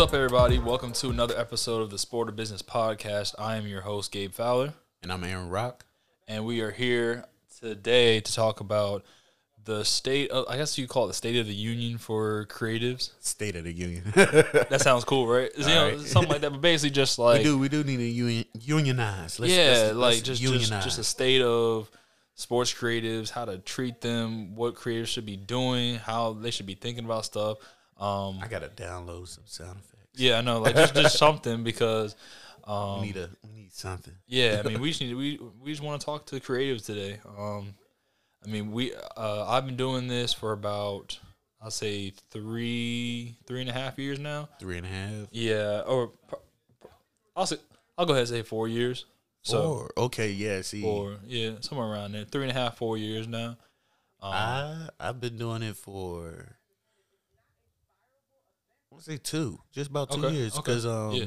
up, everybody? Welcome to another episode of the Sport of Business Podcast. I am your host, Gabe Fowler, And I'm Aaron Rock. and we are here today to talk about the state of, I guess you call it the state of the union for creatives. State of the Union. That sounds cool, right? You know, Alright. something like that, but basically just like, we do we do need to union, unionize. Let's, yeah, let's- like let's just, unionize. just, just a state of sports creatives, how to treat them, what creatives should be doing, how they should be thinking about stuff. Um, I gotta download some sound. Yeah, I know, like just, just something because, um, we need a we need something. Yeah, I mean, we just need we we just want to talk to the creatives today. Um, I mean, we uh, I've been doing this for about I'll say three three and a half years now. Three and a half. Yeah, or I'll say I'll go ahead and say four years. So Four. Okay, yeah. See, four, yeah, somewhere around there, three and a half, four years now. Um, I I've been doing it for. Say two, just about two Okay, years, okay, because um, yeah.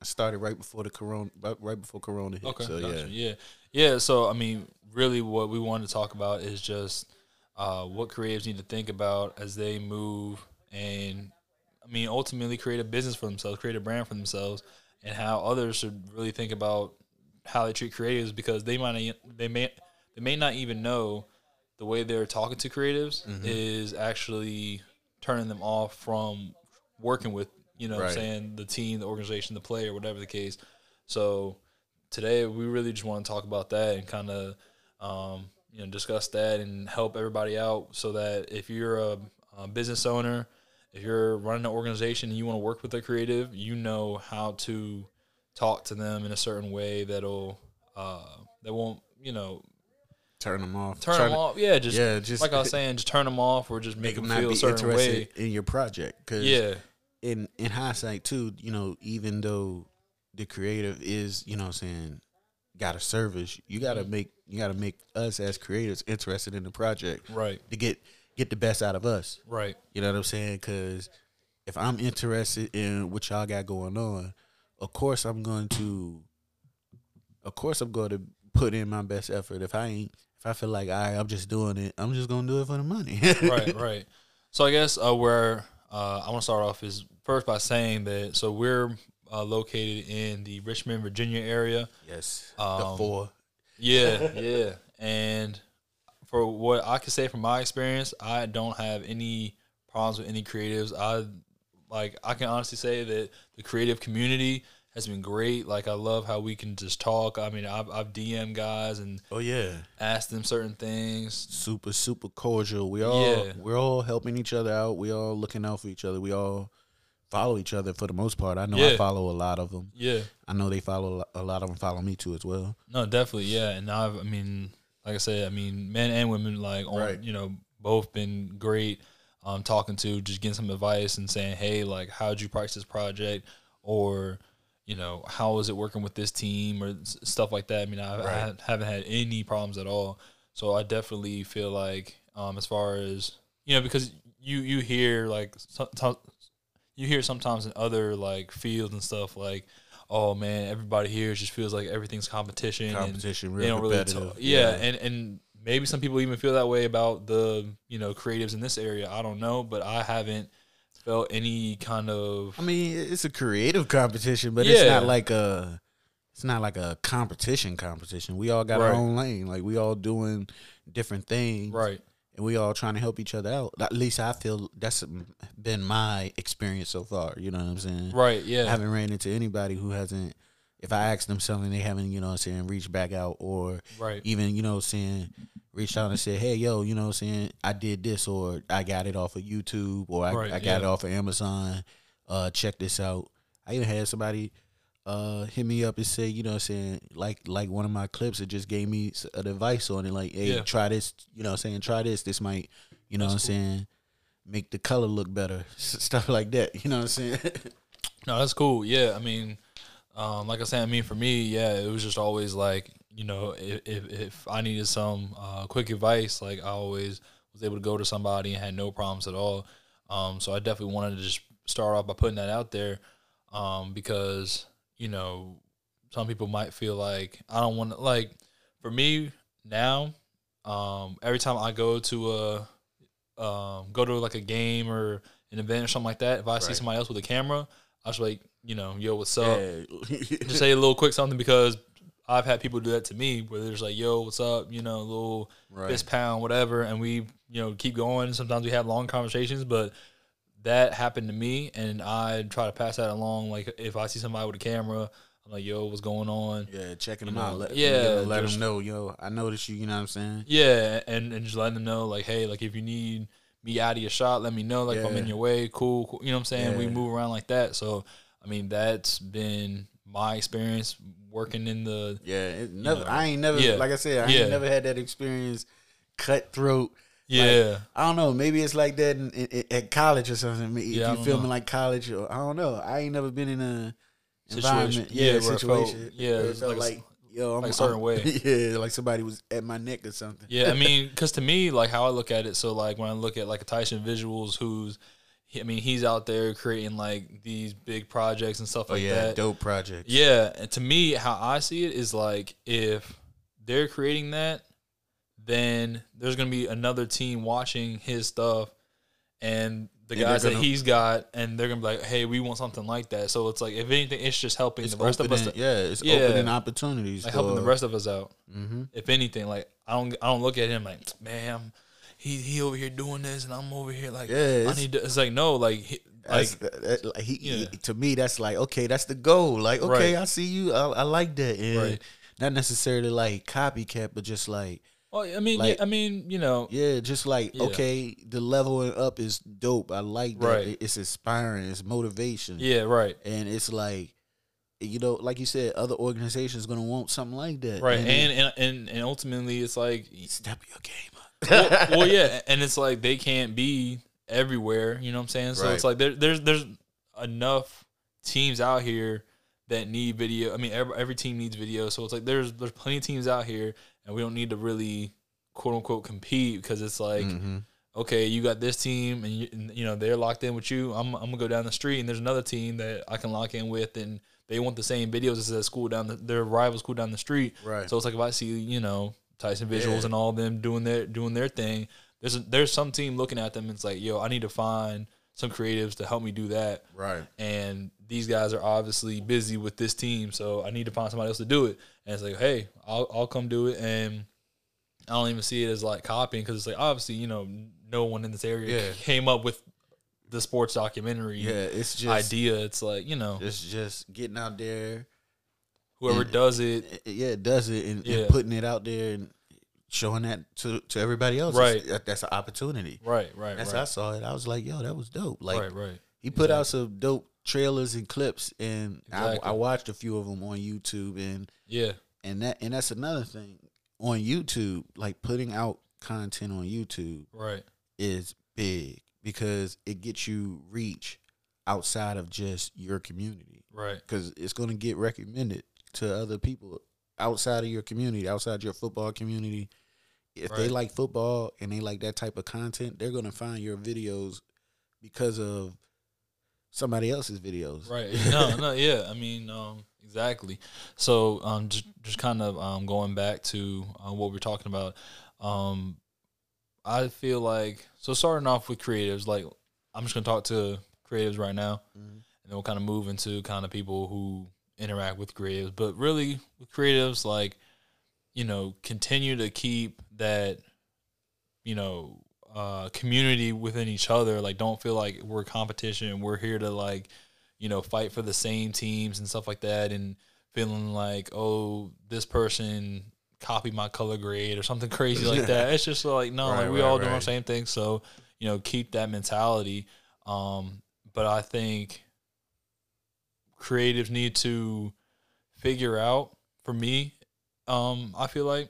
I started right before the corona, right, right before Corona hit. Okay, so gotcha. yeah, yeah, yeah. So I mean, really, what we want to talk about is just uh, what creatives need to think about as they move, and I mean, ultimately create a business for themselves, create a brand for themselves, and how others should really think about how they treat creatives because they might they may they may not even know the way they're talking to creatives Mm-hmm. is actually turning them off from working with you know what I'm saying the team the organization the player whatever the case so today we really just want to talk about that and kind of um, you know discuss that and help everybody out so that if you're a, a business owner if you're running an organization and you want to work with a creative you know how to talk to them in a certain way that'll uh, that won't you know turn them off. turn Try them to- off yeah just Yeah, just like I was saying just turn them off or just make, Make them them feel a certain way in your project. Cause yeah in in hindsight too, you know, even though the creative is, you know I'm saying, got a service, you gotta Mm-hmm. make you gotta make us as creators interested in the project right to get get the best out of us. right You know what I'm saying? Cause if I'm interested in what y'all got going on, of course I'm going to of course I'm going to put in my best effort. If I ain't if I feel like all right, I'm just doing it, I'm just gonna do it for the money. right, right. So I guess uh, where uh, I want to start off is first by saying that so we're uh, located in the Richmond, Virginia area. Yes. Um, the four. Yeah, yeah. And for what I can say from my experience, I don't have any problems with any creatives. I like I can honestly say that the creative community has been great. Like I love how we can just talk. I mean, I've, I've DM guys and Oh yeah. asked them certain things. super super cordial. We all Yeah. we're all helping each other out. We all looking out for each other. We all follow each other for the most part. I know Yeah. I follow a lot of them. Yeah. I know they follow a lot of them follow me too as well. No, definitely, yeah. And I've, I mean, like I said, I mean, men and women, like, on, Right. you know, both been great. Um, talking to, just getting some advice and saying, hey, like, how'd you price this project, or, you know, how is it working with this team, or s- stuff like that. I mean, I, I Right. ha- haven't had any problems at all. So I definitely feel like, um, as far as you know, because you you hear like you hear sometimes in other like fields and stuff like, oh man, everybody here just feels like everything's competition. and Competition, they don't really talk. Yeah, and and maybe some people even feel that way about the you know creatives in this area. I don't know, but I haven't felt any kind of I mean, it's a creative competition, but it's not like a it's not like a competition competition. We all got our own lane. Like we all doing different things. right. And we all trying to help each other out. At least I feel that's been my experience so far. You know what I'm saying? Right, I yeah, haven't ran into anybody who hasn't. If I ask them something, they haven't, you know, what I'm saying, reached back out or right, even, you know, saying, reached out and said, "Hey, yo, you know, what I'm saying, I did this or I got it off of YouTube or I, Right, I got it off of Amazon. Uh, check this out." I even had somebody uh hit me up and say, you know, what I'm saying like like one of my clips, it just gave me an advice on it, like, "Hey, Yeah. try this," you know, what I'm saying, "Try this. This might, you know, That's what I'm saying." Make the color look better, stuff like that. You know what I'm saying? No, that's cool. Yeah, I mean, um, like I said, I mean, for me, yeah, it was just always like, you know, if if, if I needed some uh, quick advice, like I always was able to go to somebody and had no problems at all. Um, so I definitely wanted to just start off by putting that out there, um, because you know, some people might feel like I don't want to like. For me now, um, every time I go to a um, go to like a game or an event or something like that, if I see somebody else with a camera, I was like, you know, yo, what's up? Yeah. Just say a little quick something because I've had people do that to me where they're just like, yo, what's up? You know, a little Right. fist pound, whatever, and we, you know, keep going. Sometimes we have long conversations, but that happened to me, and I try to pass that along. Like if I see somebody with a camera, I'm like, yo, what's going on? yeah, checking You them out. Let, yeah, yeah, let just- them know, yo, I noticed you. You know what I'm saying? Yeah, and and just letting them know, like, hey, like if you need me out of your shot, let me know. Like if I'm in your way, cool, cool. You know what I'm saying? We move around like that. So I mean, that's been my experience working in the Yeah, it never. know, I ain't never. yeah, Like I said, I yeah. ain't never had that experience. Cutthroat. Yeah. I don't know. Maybe it's like that in, in, at college or something. If Yeah, you feel me like college, or I don't know. I ain't never been in a Situation. environment. Yeah, Yeah, where it felt- situation. yeah, where it it's felt like like, yo, I'm like a certain I'm- way. Yeah, like somebody was at my neck or something. Yeah, I mean, because to me, like how I look at it, so like when I look at like a Tyson Visuals, who's, I mean, he's out there creating like these big projects and stuff Oh like yeah, that. dope project. Yeah, and to me, how I see it is like if they're creating that, then there's gonna be another team watching his stuff, and the guys that gonna- he's got, and they're gonna be like, "Hey, we want something like that." So it's like, if anything, it's just helping it's the rest opening, of us, to, yeah, it's Yeah. opening opportunities. like helping the rest of us out. hmm If anything, like I don't, I don't look at him like, man, I'm- he he over here doing this, and I'm over here like, Yeah, I it's- need to. It's like no, like, he, like that, that- like he, Yeah. he- to me, that's like okay, that's the goal. Like okay, Right. I see you. I, I like that. And Right. Not necessarily like copycat, but just like well, I mean, like- yeah, I mean, you know, yeah, just like Yeah. okay, the leveling up is dope. I like that. Right. It's inspiring. It's motivation. yeah, right. and it's like you know, like you said, other organizations gonna want something like that. Right, And and, and and and ultimately, it's like, step your game up. well, well, yeah, and it's like they can't be everywhere. You know what I'm saying? So Right. it's like there, there's there's enough teams out here that need video. I mean, every, every team needs video. So it's like there's there's plenty of teams out here, and we don't need to really quote unquote compete because it's like. Mhm. Okay, you got this team, and you, and, you know they're locked in with you. I'm, I'm gonna go down the street, and there's another team that I can lock in with, and they want the same videos as that school down the, their rival school down the street. Right. So it's like if I see you know Tyson Visuals Yeah. and all of them doing their doing their thing, there's a, there's some team looking at them and it's like, yo, I need to find some creatives to help me do that. right. And these guys are obviously busy with this team, so I need to find somebody else to do it. And it's like, hey, I'll I'll come do it. And I don't even see it as like copying because it's like obviously you know no one in this area Yeah. came up with the sports documentary Yeah, it's just idea. It's like you know It's just getting out there. whoever and- does it, Yeah, it does it and, and putting it out there and showing that to to everybody else. Right. That's an opportunity. right, right, That's right, how I saw it. I was like, yo, that was dope. Like right, right. he put out some dope trailers and clips, and Exactly. I, I watched a few of them on YouTube, and Yeah, and that and that's another thing on YouTube. Like putting out content on YouTube right, is big because it gets you reach outside of just your community right. because it's going to get recommended to other people outside of your community, outside your football community. If they like football and they like that type of content, they're going to find your videos because of somebody else's videos. Right. No, no, yeah. I mean, um, exactly. So, um, just, just kind of um, going back to uh, what we're talking about. Um, I feel like so starting off with creatives. Like, I'm just gonna talk to creatives right now, Mhm. and then we'll kind of move into kind of people who interact with creatives. But really, with creatives, like, you know, continue to keep that, you know, uh, community within each other. Like, don't feel like we're competition. We're here to like, you know, fight for the same teams and stuff like that, and feeling like, oh, this person copied my color grade or something crazy like that. It's just like, no, Right, like we right, all doing the same thing. So, you know, keep that mentality. Um, but I think creatives need to figure out for me, um, I feel like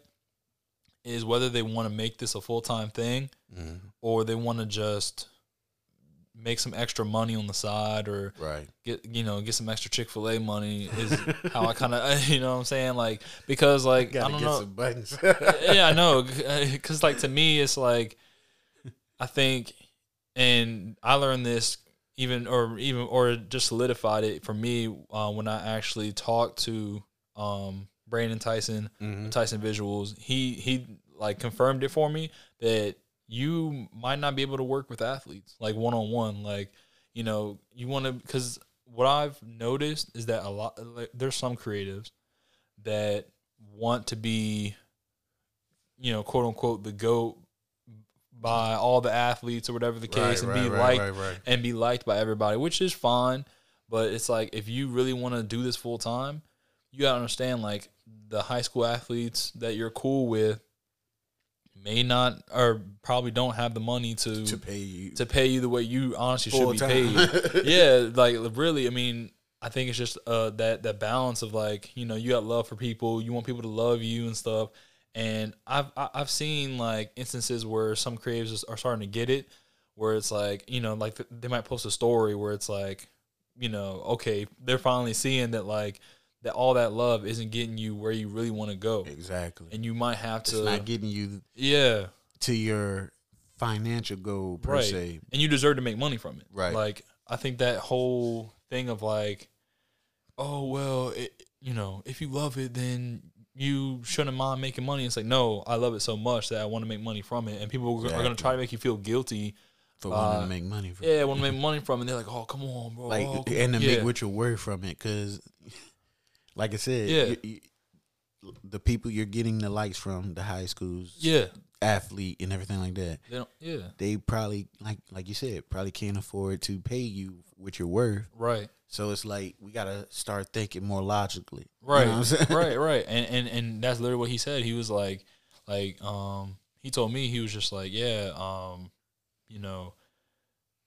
is whether they want to make this a full time thing Mhm. or they want to just make some extra money on the side or Right. get you know get some extra Chick Fil A money is how I kind of you know what I'm saying like because like I don't know some buttons. yeah I know because like to me it's like I think and I learned this even or even or just solidified it for me uh, when I actually talked to um Brandon Tyson Mhm. Tyson Visuals, he he like confirmed it for me that you might not be able to work with athletes like one on one. Like you know you want to because what I've noticed is that a lot like, there's some creatives that want to be, you know, quote unquote, the goat by all the athletes or whatever the case, and be liked right, right. and be liked by everybody, which is fine. But it's like if you really want to do this full time, you gotta understand like the high school athletes that you're cool with may not or probably don't have the money to to pay you. to pay you the way you honestly should be time. paid. yeah, like really, I mean, I think it's just uh that that balance of like you know you got love for people, you want people to love you and stuff. And I've I've seen like instances where some creatives are starting to get it, where it's like you know like they might post a story where it's like you know okay they're finally seeing that like that all that love isn't getting you where you really want to go, exactly. and you might have to. It's not getting you yeah to your financial goal per right. se. and you deserve to make money from it. Right. Like I think that whole thing of like, oh well, it, you know, if you love it, then you shouldn't mind making money. It's like no, I love it so much that I want to make money from it, and people are going to try to make you feel guilty. For wanting Uh, to make money from Yeah, I want to make money from it. And they're like, oh come on, bro. like oh, and to on." make yeah. what you're worth from it because like i said Yeah. you- you- the people you're getting the likes from the high schools yeah, athlete and everything like that they yeah, they probably like like you said probably can't afford to pay you what you're worth. Right. so it's like we gotta start thinking more logically. You know Right, right, right, and and and that's literally what he said. He was like, like, um, he told me he was just like, yeah, um, you know,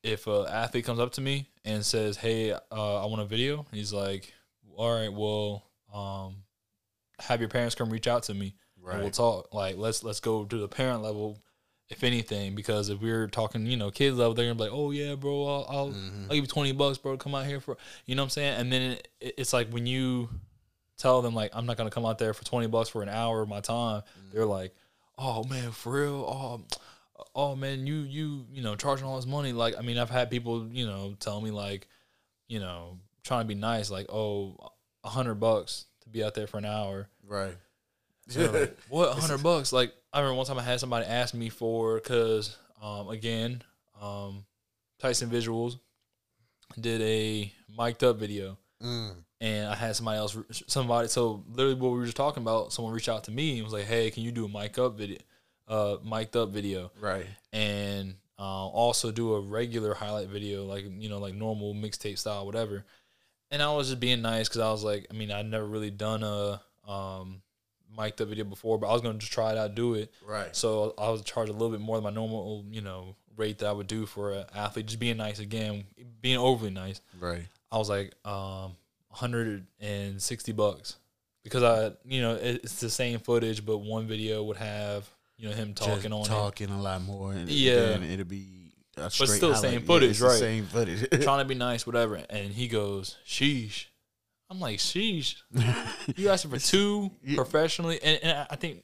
if a athlete comes up to me and says, hey, uh, I want a video, he's like, all right, well, um, have your parents come reach out to me and we'll talk. Like, let's let's go to the parent level, if anything, because if we're talking, you know, kids level, they're gonna be like, oh yeah, bro, I'll I'll, Mhm. I'll give you twenty bucks, bro, come out here for, you know what I'm saying? And then it, it's like when you tell them like I'm not gonna come out there for twenty bucks for an hour of my time, they're like, oh man, for real, oh. Oh man, you you you know charging all this money. Like I mean, I've had people you know tell me like, you know, trying to be nice, like oh, a hundred bucks to be out there for an hour. right like, what a hundred bucks? Like I remember one time I had somebody ask me for because um, again, um, Tyson Visuals did a mic'd up video, Mm. and I had somebody else, somebody. So literally, what we were just talking about, someone reached out to me and was like, "Hey, can you do a mic up video, uh, mic'd up video, right and uh, also do a regular highlight video, like you know, like normal mixtape style, whatever." And I was just being nice because I was like, I mean, I'd never really done a um, mic'd up video before, but I was gonna just try it out, do it. right So I was charged a little bit more than my normal, you know, rate that I would do for an athlete. Just being nice again, being overly nice. right I was like, um, 160 bucks because I, you know, it's the same footage, but one video would have, you know, him talking Just on talking a lot more and Yeah. then it'll be straight still highlight. same footage, the right. same footage trying to be nice, whatever. And he goes, sheesh. I'm like, sheesh. You asking for two Yeah. professionally, and, and I- think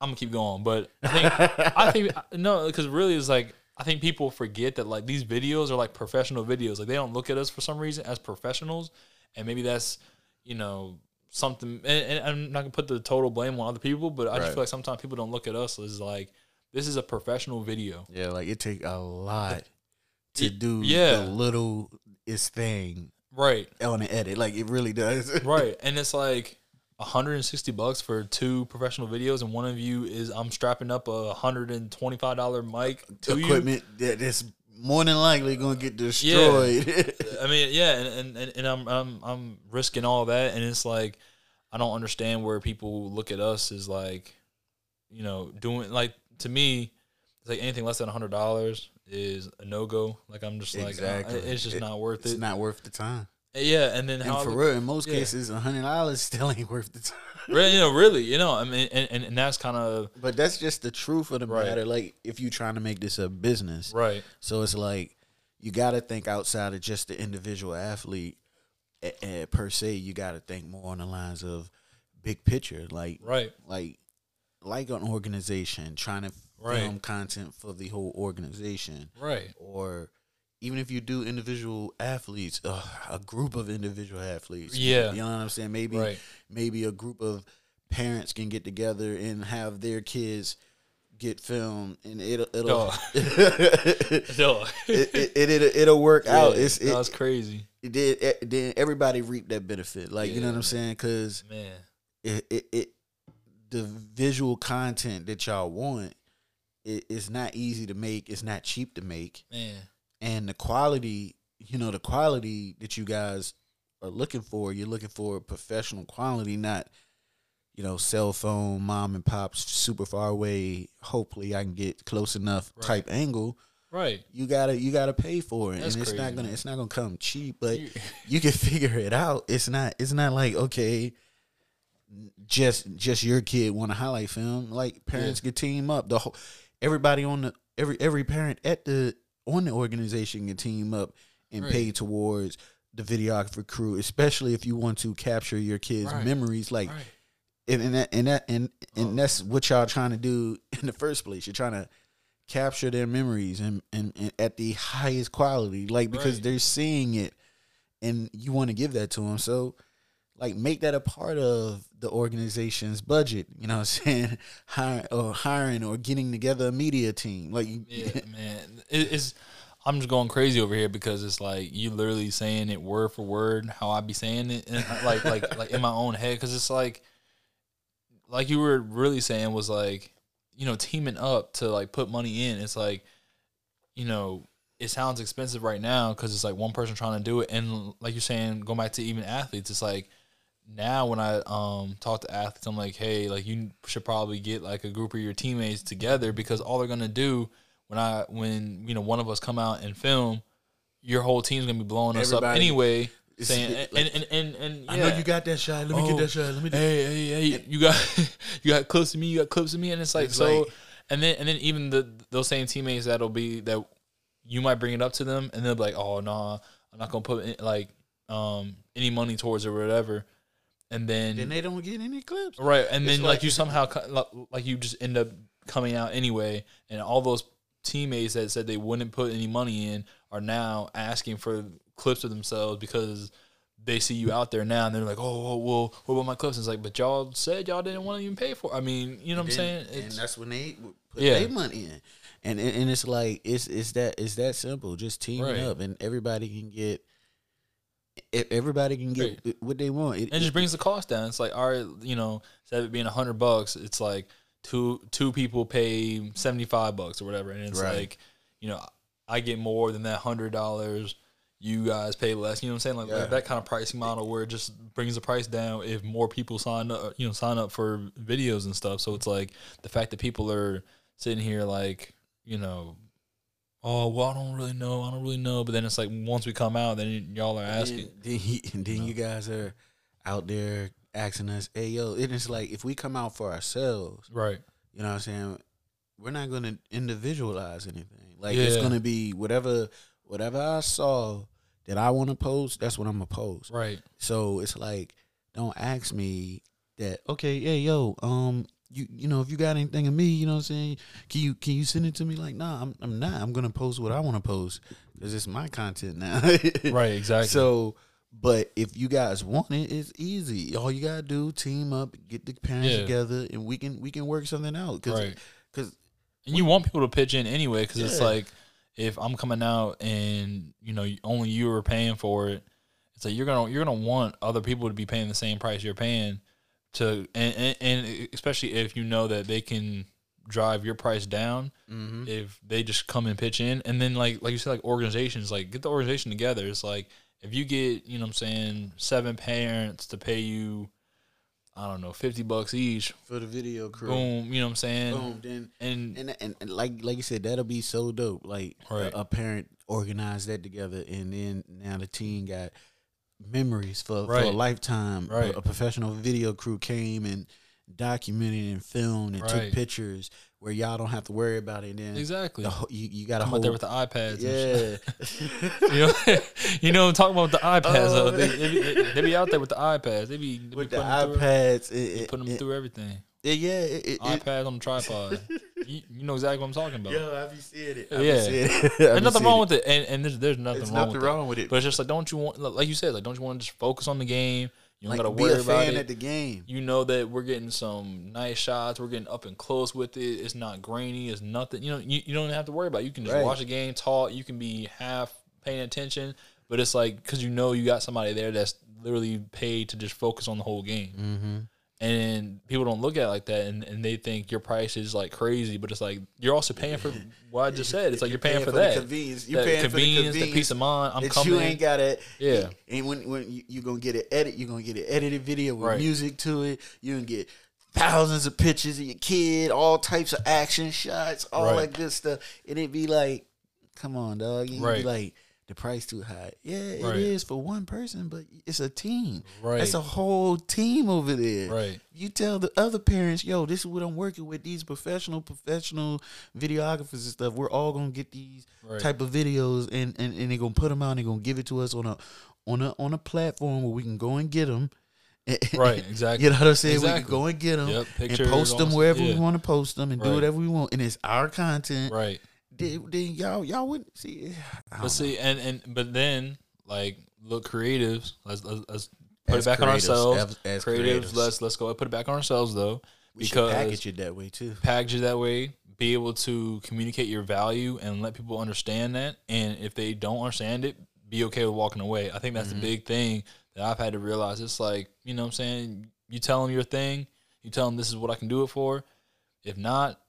I'm gonna keep going, but I think I think no, because really it's like I think people forget that like these videos are like professional videos. Like they don't look at us for some reason as professionals, and maybe that's you know something. And, and I'm not gonna put the total blame on other people, but I just feel like sometimes people don't look at us as like this is a professional video. Yeah, like it take a lot to Y- do yeah. the littlest thing Right, on the edit. Like it really does. right, and it's like. 160 bucks for two professional videos and one of you is I'm strapping up a $125 mic to you. Equipment that is more than likely gonna get destroyed. I mean, yeah, and, and, and I'm I'm I'm risking all that, and it's like I don't understand where people look at us as like, you know, doing like to me, it's like anything less than hundred dollars is a no go. Like I'm just like, uh, Exactly. it's just It- not worth it. it's not worth the time. yeah, and then And for real, in most yeah. cases, a hundred dollars still ain't worth the time. really, you know, really, you know, I mean, and, and, and that's kind of But that's just the truth of the Right. matter. Like if you're trying to make this a business, right, so it's like you got to think outside of just the individual athlete eh, per se. You got to think more on the lines of big picture, like right, like like an organization trying to Right. film content for the whole organization, right, or even if you do individual athletes, uh, a group of individual athletes. Yeah. you know what I'm saying. Maybe right, maybe a group of parents can get together and have their kids get filmed, and it'll it'll Duh. it, no, it, it, it'll, it'll work out. Yeah, It's it, that's crazy. it did then everybody reap that benefit. Like you know what I'm saying? Because man. it, it it the visual content that y'all want, it, it's not easy to make. It's not cheap to make, Man. and the quality, you know, the quality that you guys are looking for, you're looking for professional quality, not you know, cell phone, mom and pops, super far away. Hopefully, I can get close enough Right. type angle. Right. You gotta you gotta pay for it, That's and it's crazy, not gonna man. it's not gonna come cheap. But you can figure it out. It's not it's not like okay, just just your kid want a highlight film. Like parents can team up. The whole everybody on the every every parent at the on the organization can team up and Right. pay towards the videographer crew, especially if you want to capture your kids' Right. memories. Like right. and, and that and that and, and Oh. that's what y'all trying to do in the first place. You're trying to capture their memories and, and, and at the highest quality, like because they're seeing it, and you want to give that to them. So, like, make that a part of the organization's budget. You know what I'm saying? Hire or hiring or getting together a media team. Like, Yeah, man. It, it's I'm just going crazy over here because it's like you literally saying it word for word how I be saying it, and uh, like like like in my own head because it's like like you were really saying was like you know teaming up to like put money in. It's like you know it sounds expensive right now because it's like one person trying to do it, and like you're saying, going back to even athletes, it's like now when I um talk to athletes, I'm like, hey, like you should probably get like a group of your teammates together because all they're gonna do when I when you know one of us come out and film, your whole team's gonna be blowing us up anyway. Saying it- and, and and and yeah. I know you got that shot. Let me Oh, get that shot. Let me. do hey, hey, hey, you got you got clips of me, you got clips of me, and it's like It's so. like- and then and then even the those same teammates that'll be that you might bring it up to them, and they'll be like, oh no, I'm not gonna put in, like um any money towards it or whatever. And then, Then they don't get any clips. right, and It's then like, like- you somehow like- you just end up coming out anyway, and all those teammates that said they wouldn't put any money in are now asking for clips of themselves because they see you out there now and they're like, oh, well, what about my clips? And it's like, but y'all said y'all didn't want to even pay for. it. I mean, you know what I'm saying? Then- and that's when they put Yeah. their money in, and, and and it's like it's it's that it's that simple. Just team Right. up, and everybody can get. Everybody can get what they want. It, and it just brings the cost down. It's like, all right, you know, instead of it being a hundred bucks, it's like two two people pay seventy five bucks or whatever, and it's Right. like, you know, I get more than that hundred dollars. You guys pay less. You know what I'm saying? Like, Yeah. like that kind of pricing model where it just brings the price down if more people sign up, you know, sign up for videos and stuff. So it's like the fact that people are sitting here like, you know, oh well, I don't really know, I don't really know. But then it's like once we come out, then y'all are asking. Then, then, he, and then you guys are out there asking us, "Hey, yo!" And it's like if we come out for ourselves, Right. you know what I'm saying? We're not going to individualize anything. Like it's Yeah. going to be whatever whatever I saw that I want to post. That's what I'm gonna post. Right. So it's like, don't ask me that. Okay, yeah, yo, um, you you know, if you got anything of me, you know what I'm saying? Can you can you send it to me? Like, nah, I'm I'm not. I'm gonna post what I want to post because it's my content now. Right. Exactly. So, but if you guys want it, it's easy. All you gotta do, team up, get the parents Yeah. together, and we can we can work something out. Cause, Right. 'cause- And you want people to pitch in anyway, because it's like if I'm coming out and you know only you are paying for it, it's like you're gonna you're gonna want other people to be paying the same price you're paying to, and and, especially if you know that they can drive your price down Mhm. if they just come and pitch in, and then like like you said, like organizations, like get the organization together. It's like if you get you know what I'm saying seven parents to pay you, I don't know fifty bucks each, for the video crew, boom, you know what I'm saying, boom, then and and, and and like like you said, that'll be so dope. Like Right. a, a parent organized that together, and then now the team got memories for, for a lifetime. Right. A, a professional video crew came and documented and filmed and Right. took pictures where y'all don't have to worry about it. And then exactly. the, you you got to out hold there with the iPads. And yeah. shit. you know, you know, I'm talking about the iPads. Oh, though. They, they, be, they be out there with the iPads. They be, they be with the putting through- iPads, it, it, putting them it- through everything. It- yeah, it, it, it, iPad on the tripod. you, you know exactly what I'm talking about. Yo, I be seeing it. I Yeah. seeing it. There's nothing wrong with it, and, and there's, there's nothing There's wrong nothing with wrong with it. it. But it's just like, don't you want, like you said, like, don't you want to just focus on the game? You don't Like, gotta be worry a about fan it. at the game. you know that we're getting some nice shots. We're getting up and close with it. It's not grainy. It's nothing. You know, you, you don't have to worry about. it. You can just Right. watch the game, talk. You can be half paying attention, but it's like because you know you got somebody there that's literally paid to just focus on the whole game, Mm-hmm. And people don't look at it like that, and, and they think your price is like crazy, but it's like you're also paying for what I just said. It's like you're paying, for, the that. convenience. You're That paying convenience, for the the peace of mind. I'm that coming. you ain't got it Yeah. And when when you, you gonna get it edit, you're gonna get an edited video with Right. music to it. You gonna get thousands of pictures of your kid, all types of action shots, all Right. that good stuff, and it'd be like, come on, dog. You Right. be like. The price too high. Yeah, it Right. is for one person, but it's a team. Right. That's a whole team over there. Right. You tell the other parents, yo, this is what I'm working with. These professional, professional videographers and stuff. We're all gonna get these Right. type of videos, and and, and they're gonna put them out. and They're gonna give it to us on a on a on a platform where we can go and get them. Right, exactly. You know what I'm saying? We can go and get them Yep, and post them wherever yeah. we want to post them and do whatever we want. And it's our content. Right. Then, then y'all y'all wouldn't see. But don't see, and and but then like look creatives. Let's let's, let's put As it back on ourselves. as- as creatives, creatives. let's let's go and put it back on ourselves though, we should because package it that way too. package it that way. Be able to communicate your value and let people understand that. And if they don't understand it, be okay with walking away. I think that's Mm-hmm. the big thing that I've had to realize. It's like you know what I'm saying. You tell them your thing. You tell them this is what I can do it for. If not,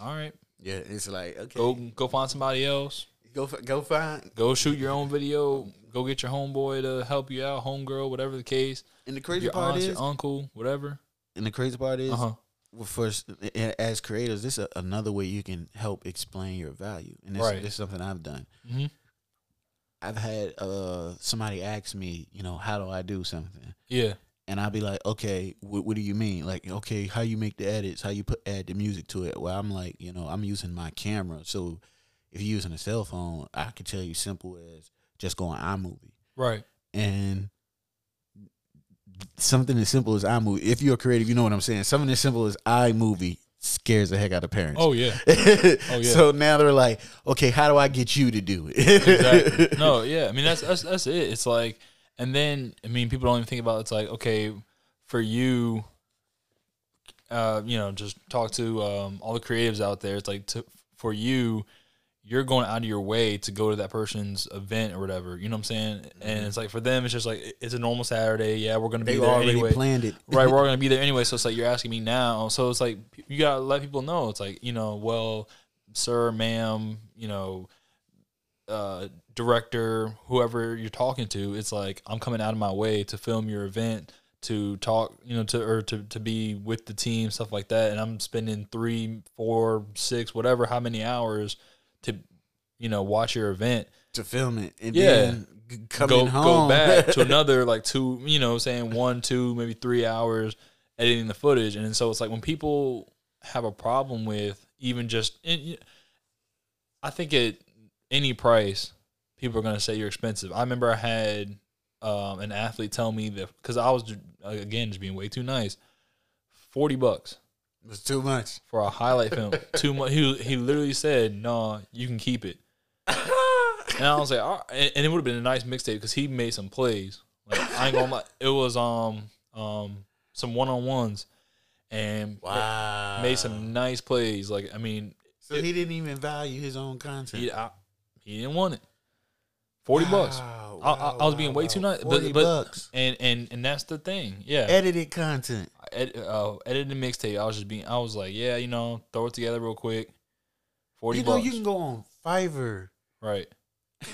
all right, Yeah, it's like okay, go go find somebody else. go go find. Go shoot your own video. Go get your homeboy to help you out, homegirl, whatever the case. And the crazy Your part aunt, is, your uncle, whatever. and the crazy part is, Uh huh. well, first as creators, this is another way you can help explain your value, and this, Right. this is something I've done. hmm I've had uh somebody ask me, you know, how do I do something, Yeah. And I'll be like, okay, what, what do you mean? Like, okay, how you make the edits, how you put add the music to it? Well, I'm like, you know, I'm using my camera, so if you're using a cell phone, I can tell you simple as just go on iMovie Right. and something as simple as iMovie. If you're creative, you know what I'm saying. Something as simple as iMovie scares the heck out of parents. Oh yeah. oh yeah. So now they're like, okay, how do I get you to do it? Exactly. no. Yeah. I mean that's that's that's it. It's like, and then I mean people don't even think about. It. It's like okay, for you. Uh, you know, just talk to um, all the creatives out there. It's like to, for you, you're going out of your way to go to that person's event or whatever. You know what I'm saying? And it's like for them, it's just like it's a normal Saturday. Yeah, we're gonna be there already anyway. planned it. right, we're gonna be there anyway. So it's like you're asking me now. So it's like you gotta let people know. It's like you know, well, sir, ma'am, you know, uh, director, whoever you're talking to. It's like I'm coming out of my way to film your event, to talk, you know, to or to to be with the team, stuff like that. And I'm spending three, four, six, whatever, how many hours to, you know, watch your event to film it and Yeah. go home. go back to another like two, you know, saying one, two, maybe three hours editing the footage, and so it's like when people have a problem with even just, y- I think at any price, people are gonna say you're expensive. I remember I had um, an athlete tell me that because I was again just being way too nice, forty bucks it was too much. for a highlight film. Too much. He he literally said, "No, you can keep it." And I was like, All right. and, and it would have been a nice mixtape because he made some plays. Like I ain't gonna lie, it was um um some one on ones, and Wow. made some nice plays. Like I mean, So he didn't even value his own content. he I, he didn't want it. Forty bucks. Wow, I, I, was being way wow. too nice, 40 but, but bucks. and and and that's the thing. Yeah, Edited content. Ed, uh, edited mixtape. I was just being. I was like, yeah, you know, throw it together real quick. Forty You know, bucks. you can go on Fiverr. Right.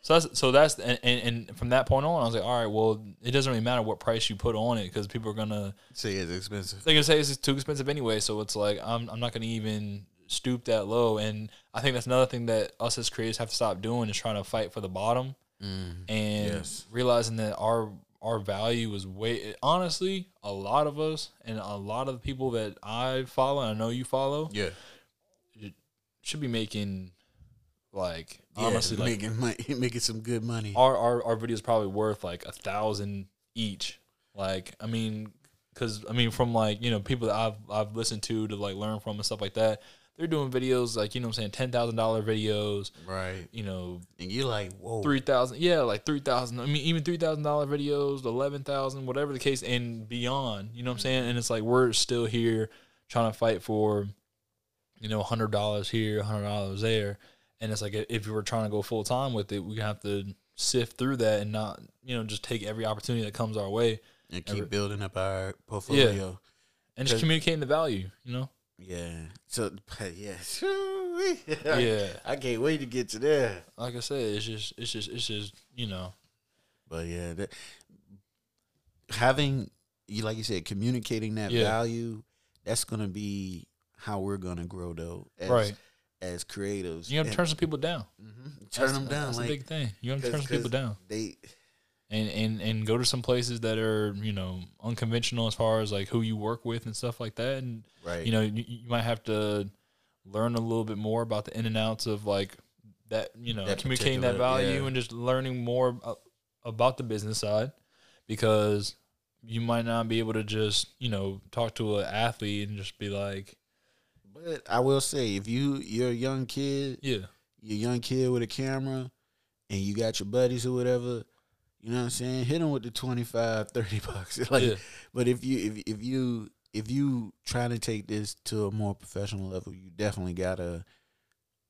so that's so that's and, and and from that point on, I was like, all right, well, it doesn't really matter what price you put on it because people are gonna Say it's expensive. they're gonna say it's too expensive anyway. So it's like I'm I'm not gonna even stoop that low. And I think that's another thing that us as creators have to stop doing is trying to fight for the bottom Mm. and Yes. realizing that our our value is way honestly a lot of us and a lot of the people that I follow and I know you follow Yeah. should be making like Yeah, honestly like making money, making some good money. our, our our videos probably worth like a thousand each. Like I mean, because I mean from like you know people that I've I've listened to to like learn from and stuff like that. They're doing videos like you know what I'm saying ten thousand dollar videos. Right. You know And you're like, whoa. three thousand yeah like three thousand. I mean even three thousand dollar videos, eleven thousand, whatever the case, and beyond. You know what I'm saying? And it's like we're still here trying to fight for you know hundred dollars here, hundred dollars there. And it's like if we were trying to go full time with it, we have to sift through that and not you know just take every opportunity that comes our way and keep Every- building up our portfolio. and just communicating the value. You know. Yeah. So yeah. Yeah. I can't wait to get to there. Like I said, it's just it's just it's just you know. But yeah, that, having you like you said, communicating that Yeah. value, that's gonna be how we're gonna grow though. As, Right. As creatives, You got to And- turn some people down. Mhm. turn That's- them down. That's like a big thing. You got to turn some people down. They and and and go to some places that are you know unconventional as far as like who you work with and stuff like that and right. you know you, you might have to learn a little bit more about the in and outs of like that you know That communicating that value yeah. and just learning more about the business side because you might not be able to just you know talk to an athlete and just be like But I will say, if you you're a young kid, yeah you're a young kid with a camera, and you got your buddies or whatever, you know what I'm saying? Hit them with the 25, 30 bucks. like, yeah but if you if if you if you trying to take this to a more professional level, you definitely gotta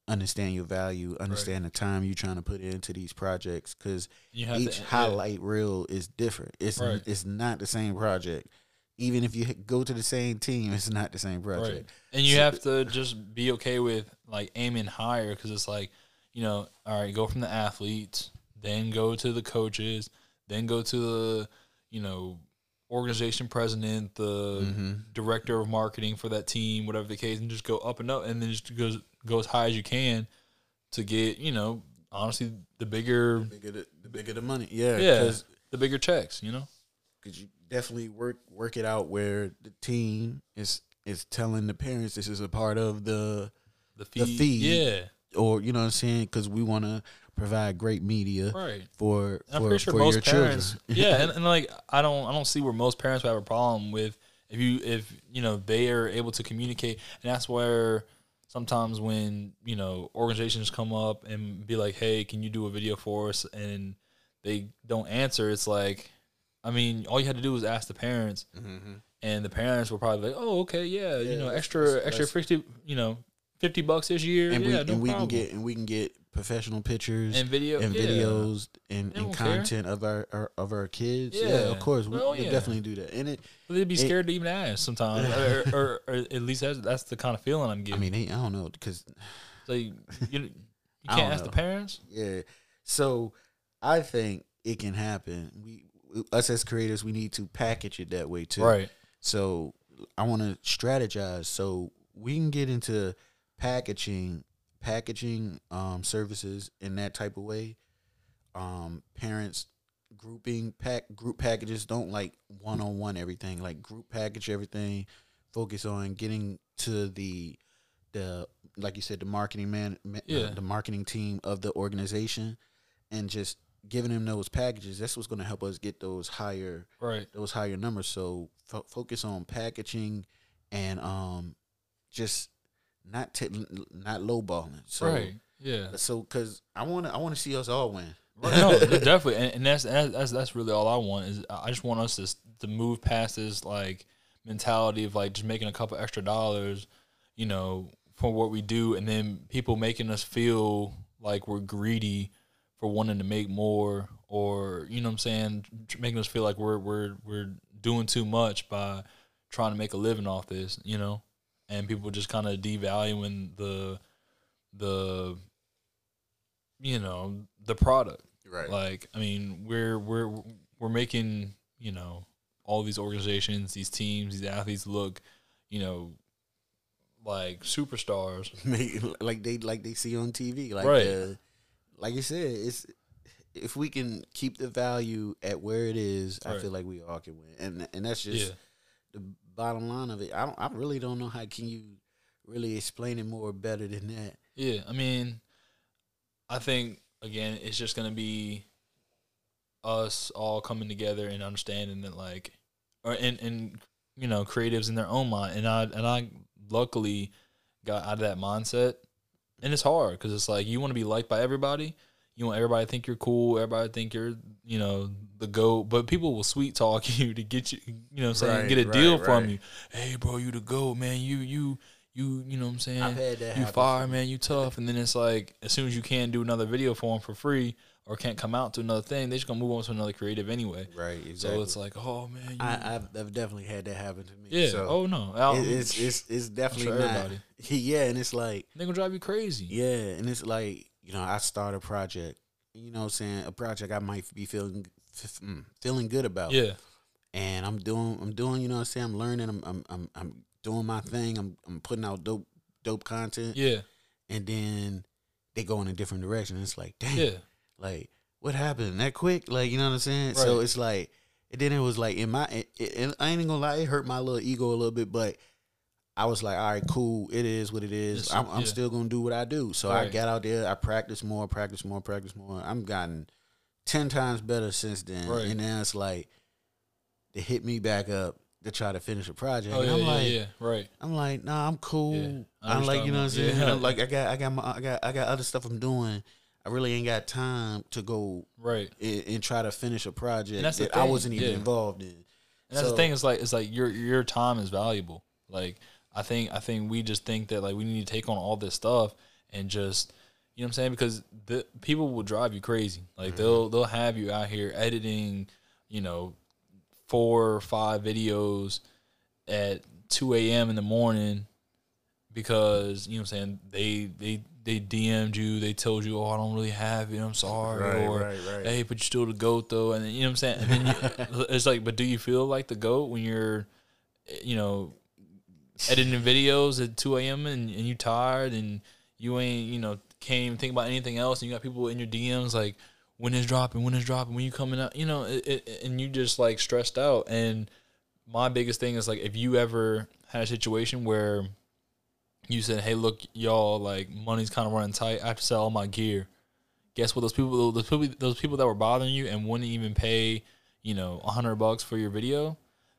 understand your value, understand the time you're trying to put into these projects, because each to, yeah. highlight reel is different. It's Right. it's not the same project. Even if you go to the same team, it's not the same Right. project. And you So- have to just be okay with like aiming higher because it's like, you know, all right, go from the athletes, then go to the coaches, then go to the, you know, organization president, the Mm-hmm. director of marketing for that team, whatever the case, and just go up and up, and then just goes go as high as you can to get, you know, honestly, the bigger, Bigger the, the bigger the money, yeah, yeah, the bigger checks, you know. Cause you definitely work work it out where the team is is telling the parents this is a part of the The fee. The fee, fee. yeah, or you know what I'm saying because we want to provide great media right. for I'm for, pretty sure for most your parents, children. yeah, and, and like I don't, I don't see where most parents would have a problem with if you, if you know, they are able to communicate, and that's where sometimes when you know organizations come up and be like, hey, can you do a video for us, and they don't answer, it's like, I mean, all you had to do was ask the parents, Mhm. and the parents were probably like, oh, okay, yeah, you know, extra, that's- extra that's- fifty, you know, fifty bucks this year, and we yeah, no and we can get and we can get professional pictures and video, and yeah. videos and, and don't care. content of our, our of our kids. Yeah, Yeah. of course, we yeah. definitely do that. And it, But they'd be It- scared to even ask sometimes, or, or, or at least that's, that's the kind of feeling I'm getting. I mean, they, I don't know because So you, you, can't ask the parents. yeah. So I think it can happen. We us as creators, we need to package it that way too. Right. So I want to strategize so we can get into packaging packaging um, services in that type of way. Um, parents grouping pack group packages don't like one on one everything like group package everything. Focus on getting to the the like you said the marketing man, ma- uh, the marketing team of the organization and just giving them those packages. That's what's going to help us get those higher Right. those higher numbers. So fo- focus on packaging and um just not t- not lowballing. So right. Yeah. so because I want to I want to see us all win. Right, no, definitely, and, and that's, that's that's that's really all I want is I just want us to to move past this like mentality of like just making a couple extra dollars, you know, for what we do, and then people making us feel like we're greedy for wanting to make more, or you know what I'm saying, making us feel like we're we're we're doing too much by trying to make a living off this, you know, and people just kind of devaluing the the you know the product Right. like, I mean, we're we're we're making you know all these organizations, these teams, these athletes look, you know, like superstars. like they like they see on TV. Like Right. uh, like you said, it's if we can keep the value at where it is, I feel like we all can win. And and that's just Yeah, the bottom line of it. I don't I really don't know how can you really explain it more better than that. yeah. I mean, I think again, it's just gonna be us all coming together and understanding that, like, or and and you know, creatives in their own mind. And I and I luckily got out of that mindset, and it's hard because it's like you want to be liked by everybody. You want everybody to think you're cool. Everybody think you're, you know, the goat. But people will sweet talk you to get you, you know, what I'm saying Right, get a right, deal from you. Hey, bro, you the goat, man. You you you you know what I'm saying I've had that you happen fire man you tough and then it's like as soon as you can't do another video for them for free or can't come out to another thing they're just gonna move on to another creative anyway Right. Exactly. so it's like oh man you, I, I've, I've definitely had that happen to me. yeah So oh no I'll- it's it's it's definitely sure not. everybody. Yeah, and it's like they're gonna drive you crazy yeah, and it's like you know I start a project. You know, what I'm saying a project I might be feeling f- mm, feeling good about. yeah. And I'm doing I'm doing you know what I'm saying? I'm learning I'm I'm I'm, I'm doing my thing. I'm I'm putting out dope dope content. Yeah. And then they go in a different direction. It's like damn yeah. like what happened that quick? Like you know what I'm saying? So it's like and then it was like in my it, it, I ain't gonna lie it hurt my little ego a little bit but I was like all right cool. It is what it is. I'm, I'm yeah. still gonna do what I do. So I Right. got out there. I practiced more practice more practice more. I'm gotten ten times better since then Right. and now it's like they hit me back up to try to finish a project. oh and yeah I'm yeah, like, yeah right I'm like, nah, I'm cool. Yeah, I'm like, you know what I'm saying? Yeah. I'm like, I got, I got, my, I got, I got other stuff I'm doing. I really ain't got time to go right and, and try to finish a project that I wasn't even involved in. And that's So- the thing. It's like it's like your your time is valuable. Like I think I think we just think that like we need to take on all this stuff and just you know what I'm saying because the people will drive you crazy. Like Mm-hmm. they'll they'll have you out here editing, you know, four or five videos at two a.m. in the morning because you know what I'm saying they they they DM'd you, they told you, oh I don't really have it, I'm sorry, Right, or right, right. hey, but you're still the goat though, and then, you know what I'm saying. And then you, it's like, but do you feel like the goat when you're, you know, editing videos at 2 a.m. and, and you tired and you ain't, you know, can't even think about anything else, and you got people in your DMs like, when is dropping, when is dropping, when you coming out, you know, it, it, and you just like stressed out. And my biggest thing is like, if you ever had a situation where you said, hey, look, y'all, like money's kind of running tight, I have to sell all my gear guess what? Those people, those people, those people that were bothering you and wouldn't even pay, you know, a hundred bucks for your video,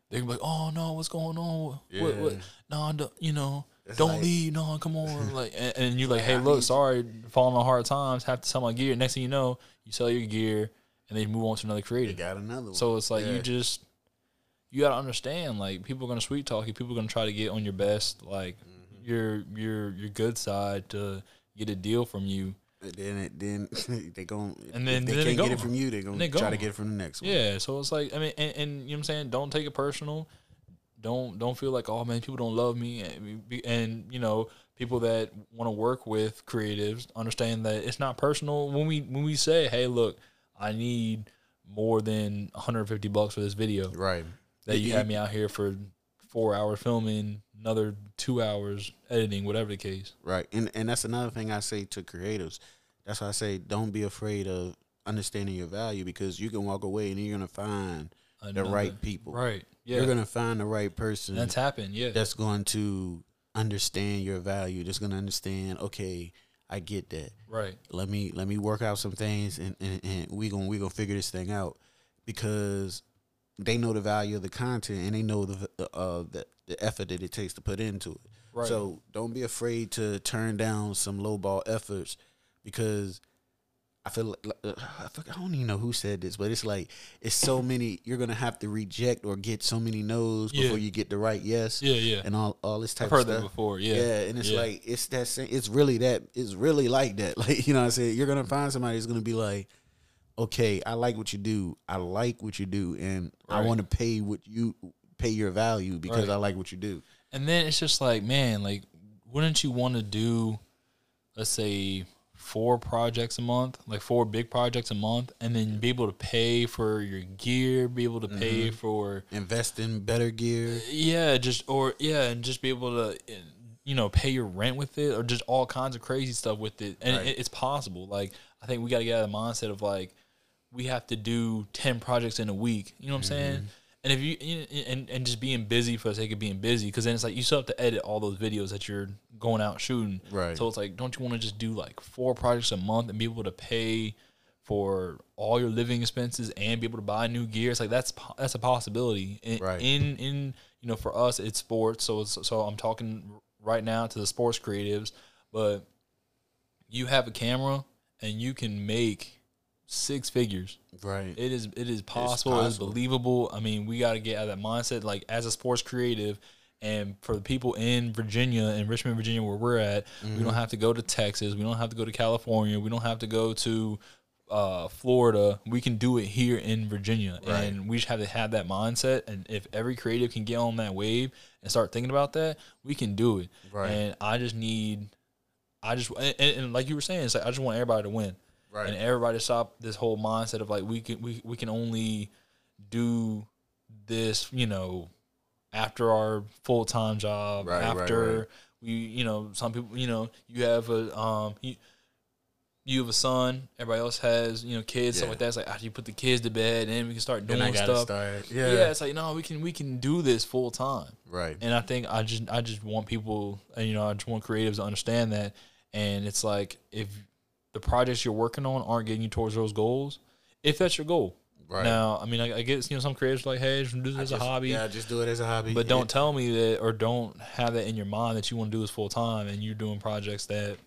they're like, "Oh no, what's going on? What, what? Yeah. No, don't, you know, It's don't like- leave. No, come on." Like, and, and you're like, "Hey, look, sorry, falling on hard times, have to sell my gear." Next thing you know, you sell your gear and they move on to another You creative. got another one. So it's like Yeah. you just you gotta understand, like people are gonna sweet talk you. People are gonna try to get on your best, like Mm-hmm. your your your good side to get a deal from you. And then it, then they gon' And if then- they then can't get it from you. They're gonna they try to get it from the next one. Yeah, so it's like I mean, and, and you know what I'm saying. Don't take it personal. Don't don't feel like oh man, people don't love me, and, and you know people that want to work with creatives understand that it's not personal. When we when we say hey, look, I need more than 150 bucks for this video Right. that you had me out here for four hours filming, another two hours editing, whatever the case. Right. And and that's another thing I say to creatives. That's why I say don't be afraid of understanding your value because you can walk away and you're gonna find the right people. Right. Yeah. You're gonna find the right person And that's happened. Yeah. that's going to understand your value. That's gonna understand, okay, I get that. right. Let me let me work out some things and, and, and we gonna we gonna figure this thing out because they know the value of the content and they know the uh the, the effort that it takes to put into it. Right. So don't be afraid to turn down some lowball efforts because I feel like uh, I forgot- I don't even know who said this, but it's like it's so many. You're gonna have to reject or get so many no's Yeah. before you get the right yes Yeah. Yeah. and all all this type I've heard of that stuff. before. Yeah. Yeah, and it's Yeah. like it's that same, it's really that it's really like that. Like you know, what I said you're gonna find somebody who's gonna be like, okay, I like what you do, I like what you do, and I want to pay what you pay your value because Right. I like what you do. And then it's just like, man, like, wouldn't you want to do, let's say, four projects a month, like four big projects a month, and then be able to pay for your gear, be able to pay mm-hmm. for, Invest in better gear. yeah, just or yeah, and just be able to, you know, pay your rent with it, or just all kinds of crazy stuff with it, and Right. it, it's possible. Like, I think we got to get out of the mindset of like, we have to do ten projects in a week. You know what I'm saying? Mm-hmm. And if you you- and and just being busy for the sake of being busy, because then it's like you still have to edit all those videos that you're going out shooting. Right. So it's like, don't you want to just do like four projects a month and be able to pay for all your living expenses and be able to buy new gear? It's like that's that's a possibility. In, Right. In in you know for us it's sports, so it's, so I'm talking right now to the sports creatives, but you have a camera and you can make six figures. Right. It is it is possible. It's, possible. believable. I mean, we got to get out of that mindset. Like as a sports creative, And for the people in Virginia, in Richmond, Virginia, where we're at, we Mm-hmm. don't have to go to Texas. We don't have to go to California. We don't have to go to uh, Florida. We can do it here in Virginia, Right. and we just have to have that mindset. And if every creative can get on that wave and start thinking about that, we can do it. Right. And I just need, I just and, and, and like you were saying, it's like I just want everybody to win, Right. and everybody to stop this whole mindset of like we can we we can only do this, you know, after our full time job, Right, after right. we, you know, some people, you know, you have a um. You, you have a son. Everybody else has, you know, kids, stuff like that. It's like after you put the kids to bed, and then we can start doing stuff. start. Yeah. Yeah. it's like no, we can we can do this full time. Right. And I think I just I just want people, you know, I just want creatives to understand that. And it's like if the projects you're working on aren't getting you towards those goals, if that's your goal. Right. Now, I mean, I, I guess you know some creatives are like, hey, just do this I as just- a hobby. Yeah, just do it as a hobby. But Yeah. don't tell me that, or don't have that in your mind that you want to do this full time, and you're doing projects that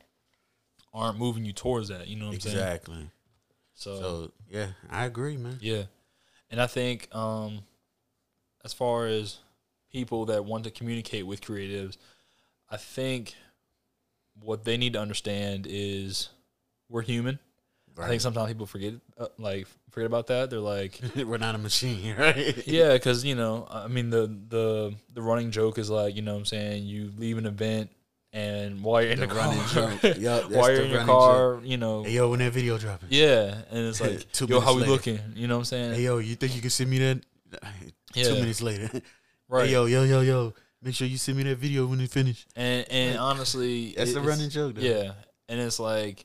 aren't moving you towards that. You know what I'm saying? exactly. So, So yeah, I agree, man. yeah, and I think um, as far as people that want to communicate with creatives, I think what they need to understand is we're human. I think sometimes people forget, uh, like forget about that. They're like, We're not a machine, right? yeah, because you know, I mean, the the the running joke is like, you know, what I'm saying you leave an event and while you're in the, The running car, that's while you're in your car, you know, Hey yo, when that video dropping? yeah, and it's like, Two yo, how minutes we later. looking? You know what I'm saying? Hey yo, you think you can send me that? Yeah. Two minutes later. right. Hey yo, yo, yo, yo. Make sure you send me that video when it finish. and and honestly, That's the running joke. Though. Yeah, and it's like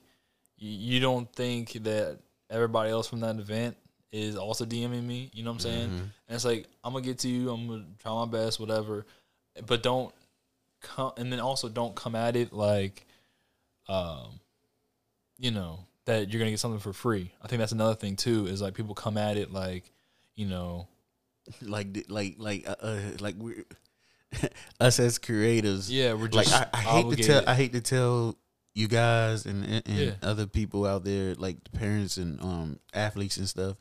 you, don't think that everybody else from that event is also DMing me. You know what I'm saying? Mhm. And it's like I'm gonna get to you. I'm gonna try my best, whatever. But don't come, and then also don't come at it like, um, you know that you're gonna get something for free. I think that's another thing too. Is like people come at it like, you know, Like, like, like, uh, uh like we're us as creators. yeah, we're like just I, I hate to tell I hate to tell you guys and and, and Yeah. other people out there like the parents and um athletes and stuff.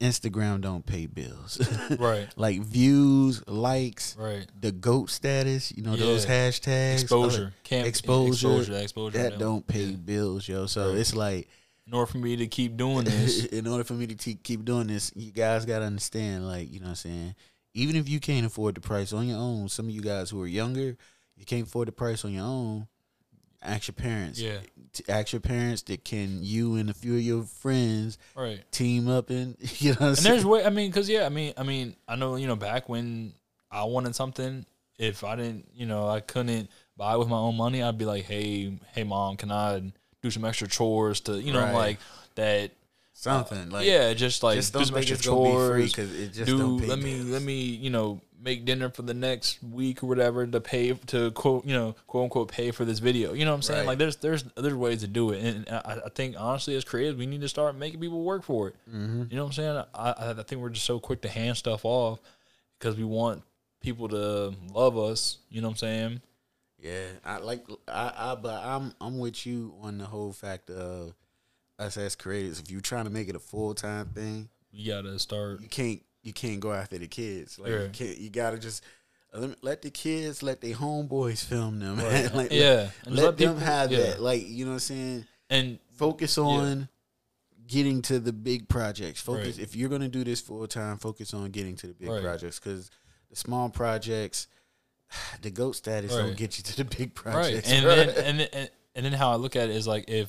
Instagram don't pay bills. right, like views, likes, right. the goat status, you know those hashtags, Exposure, can't exposure, exposure, exposure. that don't pay Yeah. bills, yo. So Right. it's like In order for me to keep doing this, in order for me to te- keep doing this, you guys got to understand, like, you know what I'm saying? Even if you can't afford the price on your own, some of you guys who are younger, you can't afford the price on your own, ask your parents. yeah, Ask your parents that can you and a few of your friends right. team up and, you know what I'm And there's way, I mean, because yeah, I mean, I mean, I know you know back when I wanted something, if I didn't, you know, I couldn't buy with my own money, I'd be like, hey, hey, mom, can I do some extra chores to, you know, Right. like that. Something like, yeah, just like just some think extra it's be free chores. because it just do don't pay let me let me you know make dinner for the next week or whatever to pay to quote you know quote unquote pay for this video. You know what i'm saying? Right. like there's there's there's ways to do it. And I, I think honestly as creators we need to start making people work for it. Mm-hmm. you know what i'm saying? I i I think we're just so quick to hand stuff off because we want people to love us. You know what i'm saying? Yeah, I like I, I but I'm I'm with you on the whole fact of us as creators. If you're trying to make it a full time thing, you gotta start you can't you can't go after the kids. Like Yeah. you can't you gotta just let, let the kids let their homeboys film them. man. like, yeah Let, just let them have yeah. that. Like you know what I'm saying. and Focus on getting to the big projects. Focus Right. if you're gonna do this full time. Focus on getting to the big Right. projects because the small projects. The goat status Right. don't get you to the big projects. right and right? then and, and and then how i look at it is like if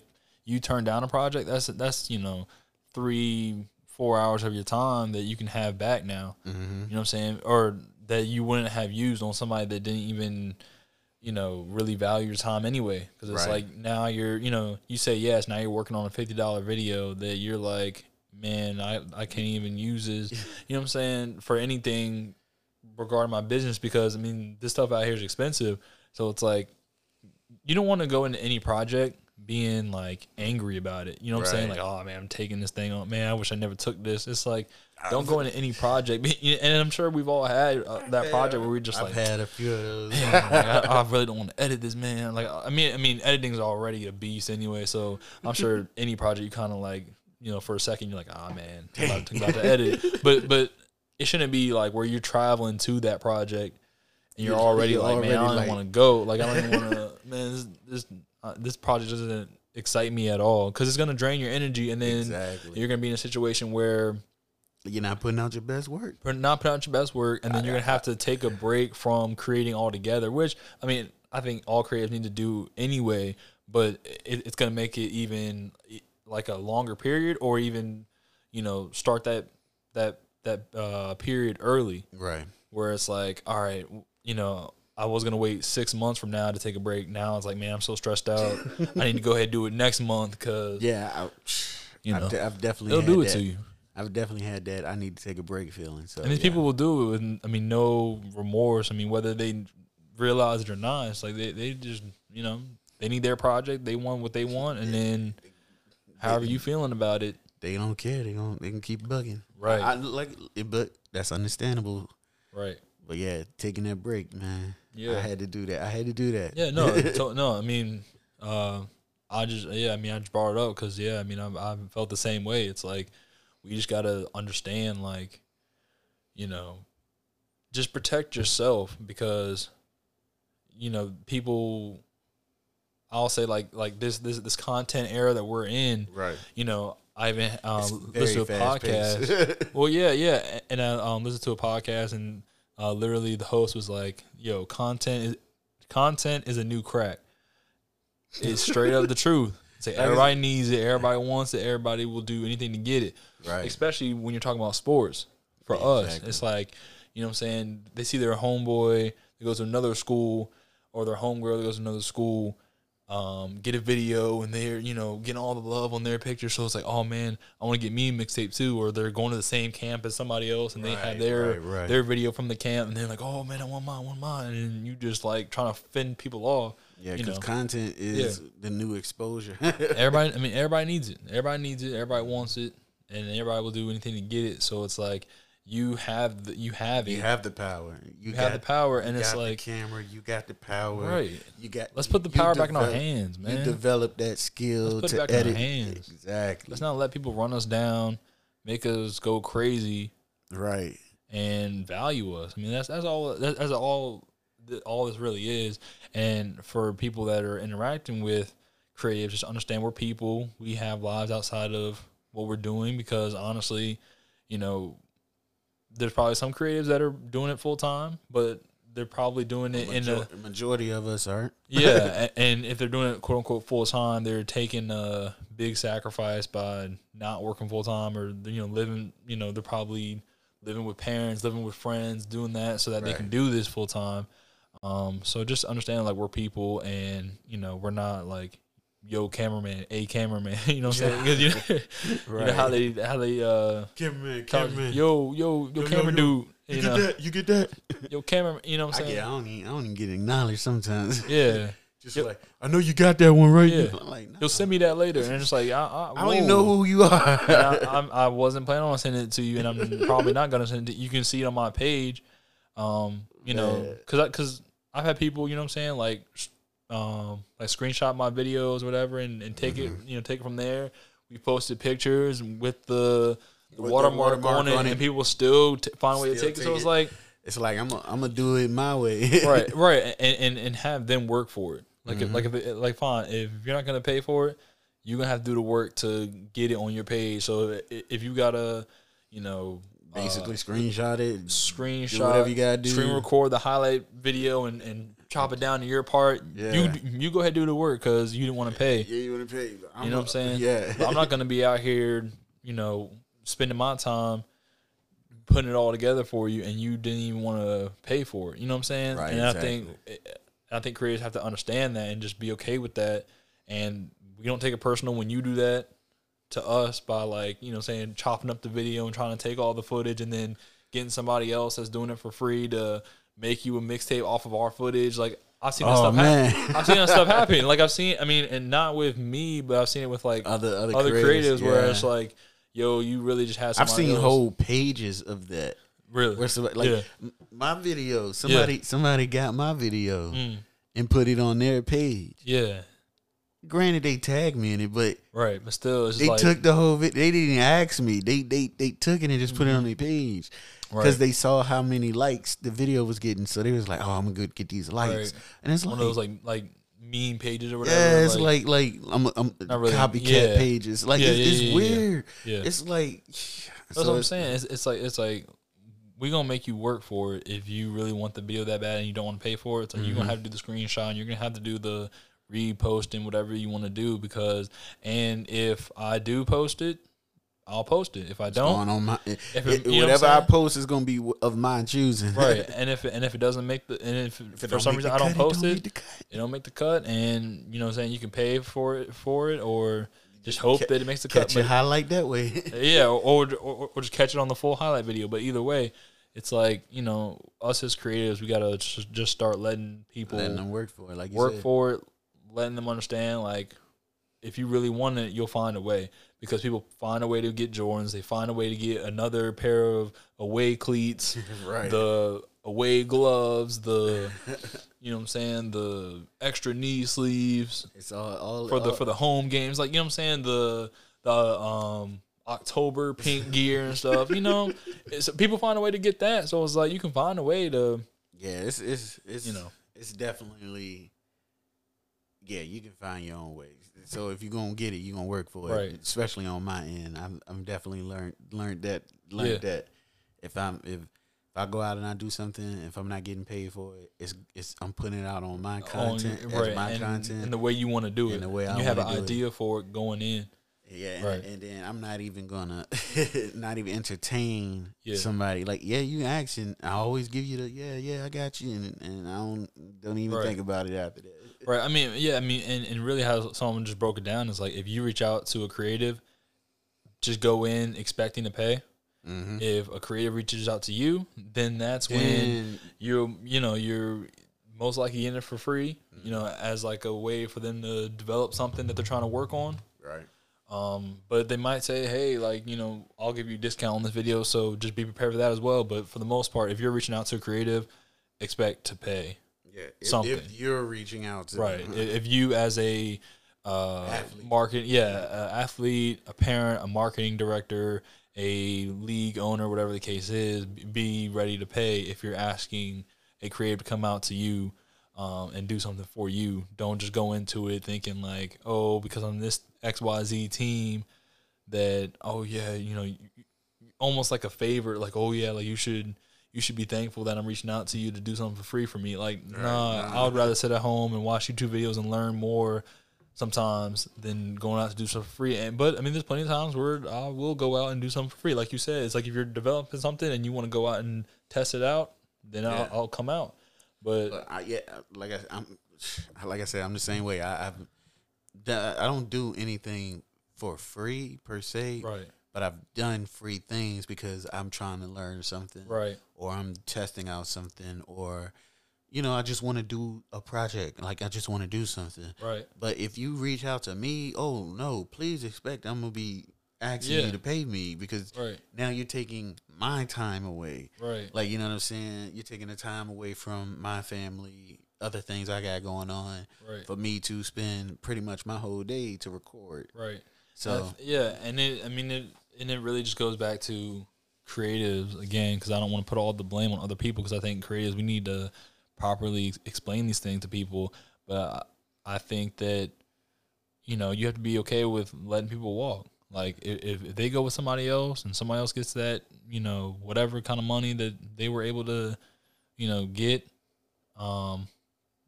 you turn down a project that's that's you know three four hours of your time that you can have back now. Mhm. you know what i'm saying? Or that you wouldn't have used on somebody that didn't even you know really value your time anyway. Because it's Right. like now you're you know you say yes now you're working on a $50 video that you're like man i i can't even use this. You know what i'm saying? For anything regarding my business because i mean this stuff out here is expensive. So it's like you don't want to go into any project being like angry about it. You know what I'm saying? Like, oh man, I'm taking this thing on. Man, I wish I never took this. It's like, don't go into any project. And I'm sure we've all had uh, that project where we just I've like, had a few of those. I, I really don't want to edit this, man. Like, I mean, I mean, editing's already a beast anyway. So I'm sure any project you kind of like, you know, for a second you're like, ah, man, I'm about, to- about to edit. But but it shouldn't be like where you're traveling to that project and you're You're- already you're like, already man, I don't like- want to go. Like, I don't even want to. Man, this this, uh, this project doesn't excite me at all because it's gonna drain your energy, and then Exactly. you're gonna be in a situation where You're not putting out your best work. not putting out your best work, and then you're gonna have to take a break from creating altogether. Which I mean, I think all creatives need to do anyway, but it, it's gonna make it even like a longer period, or even you know start that that that uh, period early Right. where it's like, all right, you know, I was gonna wait six months from now to take a break. Now it's like, man, I'm so stressed out. I need to go ahead and do it next month because Yeah. I, You I've, know, de- I've definitely had do it that. to you. I've definitely had that. I need to take a break feeling. So And these yeah. people will do it with, I mean, no remorse. I mean, whether they realize it or not, it's like they, they just, you know, they need their project. They want what they want, and then however you feeling about it, they don't care. They don't. They can keep bugging. Right. I, I like it, but that's understandable. right? But yeah, taking that break, man. Yeah. I had to do that. I had to do that. Yeah, no, to, no. I mean, uh, I just yeah. I mean, I just brought it up because yeah. I mean, I've, I've felt the same way. It's like we just gotta understand, like, you know, just protect yourself because, you know, people. I'll say like like this this this content era that we're in. Right. You know, I even It's um, very listened to a podcast. Well, yeah, yeah, and I um listened to a podcast, and uh, literally the host was like, "Yo, content is content is a new crack. It's straight up the truth. It's like everybody needs it, everybody wants it, everybody will do anything to get it. right. Especially when you're talking about sports. For Yeah, us, it's like, you know, what I'm saying they see their homeboy that goes to another school, or their homegirl that goes to another school. Um, get a video and they're you know getting all the love on their picture, so it's like, oh man, I want to get me a mixtape too. Or they're going to the same camp as somebody else and they have their right, right. their video from the camp, and they're like, oh man, I want mine, I want mine, and you just like trying to fend people off. Yeah, you because know. content is the new exposure. Everybody, I mean, everybody needs it. Everybody needs it. Everybody wants it, and everybody will do anything to get it. So it's like you have the, you have it. you have the power. You, You have the power, and you it's got like the camera. You got the power. Right. You got. let's put the power back in our develop- hands, You man. develop that skill Let's put it to back in our edit. hands. Exactly. Let's not let people run us down, make us go crazy, Right. and value us. I mean, that's that's all. That's, that's all. that All this really is, and for people that are interacting with creatives, just understand we're people. We have lives outside of what we're doing because honestly, you know, there's probably some creatives that are doing it full time, but they're probably doing it in a Major- majority of us aren't. yeah, and if they're doing it quote unquote full time, they're taking a big sacrifice by not working full time or you know living. You know, they're probably living with parents, living with friends, doing that so that they can do this full time. Um, so just understand like we're people, and you know we're not like yo cameraman, a cameraman. You know what I'm saying? 'Cause you, know, you know how they how they uh Cameraman, talk, yo yo yo Yo, yo, camera yo. dude, you, know that? You get that? yo camera, you know what I I'm saying? get. I don't. Even, I don't even get acknowledged sometimes. Yeah. Just Yep. like I know you got that one right. Yeah. I'm like, You'll send me that later, and it's like I, I, I don't even know who you are. I, I'm, I wasn't planning on sending it to you, and I'm probably not gonna send it. You can see it on my page, um, you know, because because I've had people, you know, what I'm saying like, s- um, like screenshot my videos, or whatever, and, and take Mm-hmm. it, you know, take it from there. We posted pictures with the the With the watermark, watermark on it, on it. and people still t- find a way to take it. So it's like, It's like I'm. A, I'm gonna do it my way. right, right, and, and and have them work for it. Like Mm-hmm. if, like if it, like fine, if you're not gonna pay for it, you're gonna have to do the work to get it on your page. So i- if you gotta, you know, uh, Basically, screenshot it. screenshot, whatever you gotta do. screen record the highlight video and, and chop it down to your part. Yeah. You you go ahead and do the work because you didn't want to pay. Yeah, you want to pay. You know what I'm saying? Yeah. I'm not gonna be out here, you know, spending my time putting it all together for you, and you didn't even want to pay for it. You know what I'm saying? Right, And I think I think creators have to understand that and just be okay with that. And we don't take it personal when you do that to us by like you know saying chopping up the video and trying to take all the footage and then getting somebody else that's doing it for free to make you a mixtape off of our footage. Like I've seen that Oh stuff happen. I've seen that stuff happen. Like I've seen, I mean, and not with me, but I've seen it with like other other, other creatives, where yeah. it's like, yo, you really just had. I've seen else. whole pages of that. really, Where somebody, like Yeah. my video, somebody somebody got my video Mm. and put it on their page. yeah, granted they tagged me in it, but right, but still, it's they like took the whole vid. They didn't ask me. They they they took it and just put it on their page because right. they saw how many likes the video was getting. So they was like, "Oh, I'm gonna go get these likes," Right. and it's one like, of those like like meme pages or whatever. yeah, it's like like, I'm, I'm Not really- copycat yeah. pages. Like Yeah, it's, yeah, it's weird. yeah. It's like That's so what I'm saying. It's, it's like it's like we're gonna make you work for it if you really want the video that bad and you don't want to pay for it. It's like you're Mm-hmm. gonna have to do the screenshot. And you're gonna have to do the repost and whatever you want to do because and if I do post it, I'll post it. If I don't, on my If it- it- you what I'm whatever I post is gonna be of my choosing. right? And if it, and if it doesn't make the and if, If for some reason the I don't cut, post don't it, the cut. it don't make the cut, and you know what I'm saying you can pay for it for it or just hope that it makes the cut. Catch but- highlight that way. yeah, or, or or just catch it on the full highlight video. But either way, it's like you know us as creatives, we gotta just, just start letting people Letting them work for it, like you work for it, letting them understand like if you really want it, you'll find a way because people find a way to get Jordans. They find a way to get another pair of away cleats, right. the away gloves, the you know what I'm saying, the extra knee sleeves it's all all for the all- for the home games. Like you know what I'm saying, the the um October pink gear and stuff. You know, it's, people find a way to get that. So it's like you can find a way to yeah. It's it's it's You know. it's definitely yeah. You can find your own ways. So if you're gonna get it, you're gonna work for it. Right. Especially on my end, I'm I'm definitely learned learned that learned Yeah. that if I'm if if I go out and I do something, if I'm not getting paid for it, it's it's I'm putting it out on my content on, as right my and, content. and the way you want to do and it. the way I you have an wanna it. idea for it going in. Yeah, and, Right. and then I'm not even gonna not even entertain Yeah. somebody like yeah you action. I always give you the yeah yeah I got you and, and I don't don't even Right. think about it after that. Right. I mean, yeah. I mean, and, and really how someone just broke it down is like if you reach out to a creative, just go in expecting to pay. Mm-hmm. If a creative reaches out to you, then that's when you're you know you're most likely in it for free you know as like a way for them to develop something that they're trying to work on right um but they might say hey like you know i'll give you a discount on this video so just be prepared for that as well but for the most part if you're reaching out to a creative expect to pay yeah if, Something. if you're reaching out to right them. If you as a uh Athlete. market yeah a athlete a parent a marketing director a league owner whatever the case is be ready to pay if you're asking a creative to come out to you um, and do something for you don't just go into it thinking like oh because i'm this xyz team that oh yeah you know almost like a favor like oh yeah like you should you should be thankful that i'm reaching out to you to do something for free for me like nah, nah. i would rather sit at home and watch youtube videos and learn more sometimes than going out to do something for free and but i mean there's plenty of times where i will go out and do something for free like you said it's like if you're developing something and you want to go out and test it out then Yeah. I'll, I'll come out but I, yeah, like I, I'm, like I said, I'm the same way. I, I've, done- I don't do anything for free per se, right but I've done free things because I'm trying to learn something, right or I'm testing out something, or you know, I just want to do a project. Like I just want to do something. right But if you reach out to me, oh no, please expect I'm gonna be asking Yeah. you to pay me because right now you're taking my time away. right Like you know what I'm saying? You're taking the time away from my family, other things I got going on right for me to spend pretty much my whole day to record. right So yeah, and it, I mean, it, and it really just goes back to creatives again, because I don't want to put all the blame on other people, because I think creatives we need to properly explain these things to people. But I, I think that you know you have to be okay with letting people walk. Like if, if if they go with somebody else and somebody else gets that, you know, whatever kind of money that they were able to, you know, get, um,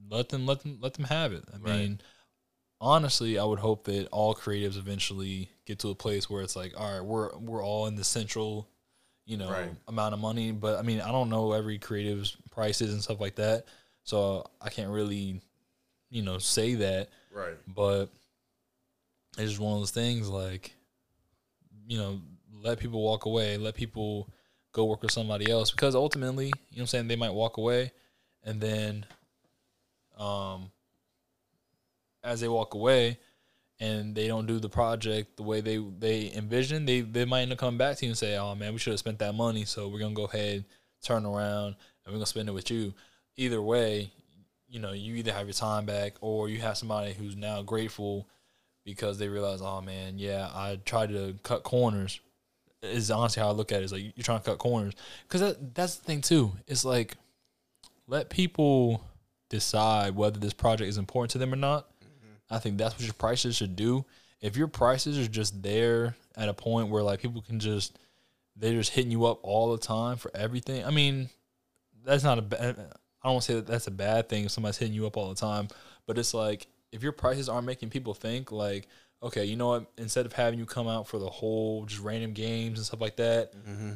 let them let them let them have it. I Right. mean, honestly, I would hope that all creatives eventually get to a place where it's like, all right, we're we're all in the central, you know, Right. amount of money. But I mean, I don't know every creative's prices and stuff like that, so I can't really, you know, say that. right, But it's just one of those things like, you know, let people walk away, let people go work with somebody else because ultimately, you know what I'm saying, they might walk away and then um as they walk away and they don't do the project the way they they envision, they they might end up coming back to you and say, "Oh man, we should have spent that money, so we're to go ahead, turn around, and we're to spend it with you." Either way, you know, you either have your time back or you have somebody who's now grateful because they realize, oh man, yeah, I tried to cut corners. Is honestly how I look at it. Is like you're trying to cut corners because that, that's the thing too. It's like let people decide whether this project is important to them or not. I think that's what your prices should do. If your prices are just there at a point where like people can just they're just hitting you up all the time for everything. I mean, that's not a bad. I don't want to say that that's a bad thing if somebody's hitting you up all the time, but it's like if your prices aren't making people think like, okay, you know what? Instead of having you come out for the whole just random games and stuff like that, Mm-hmm.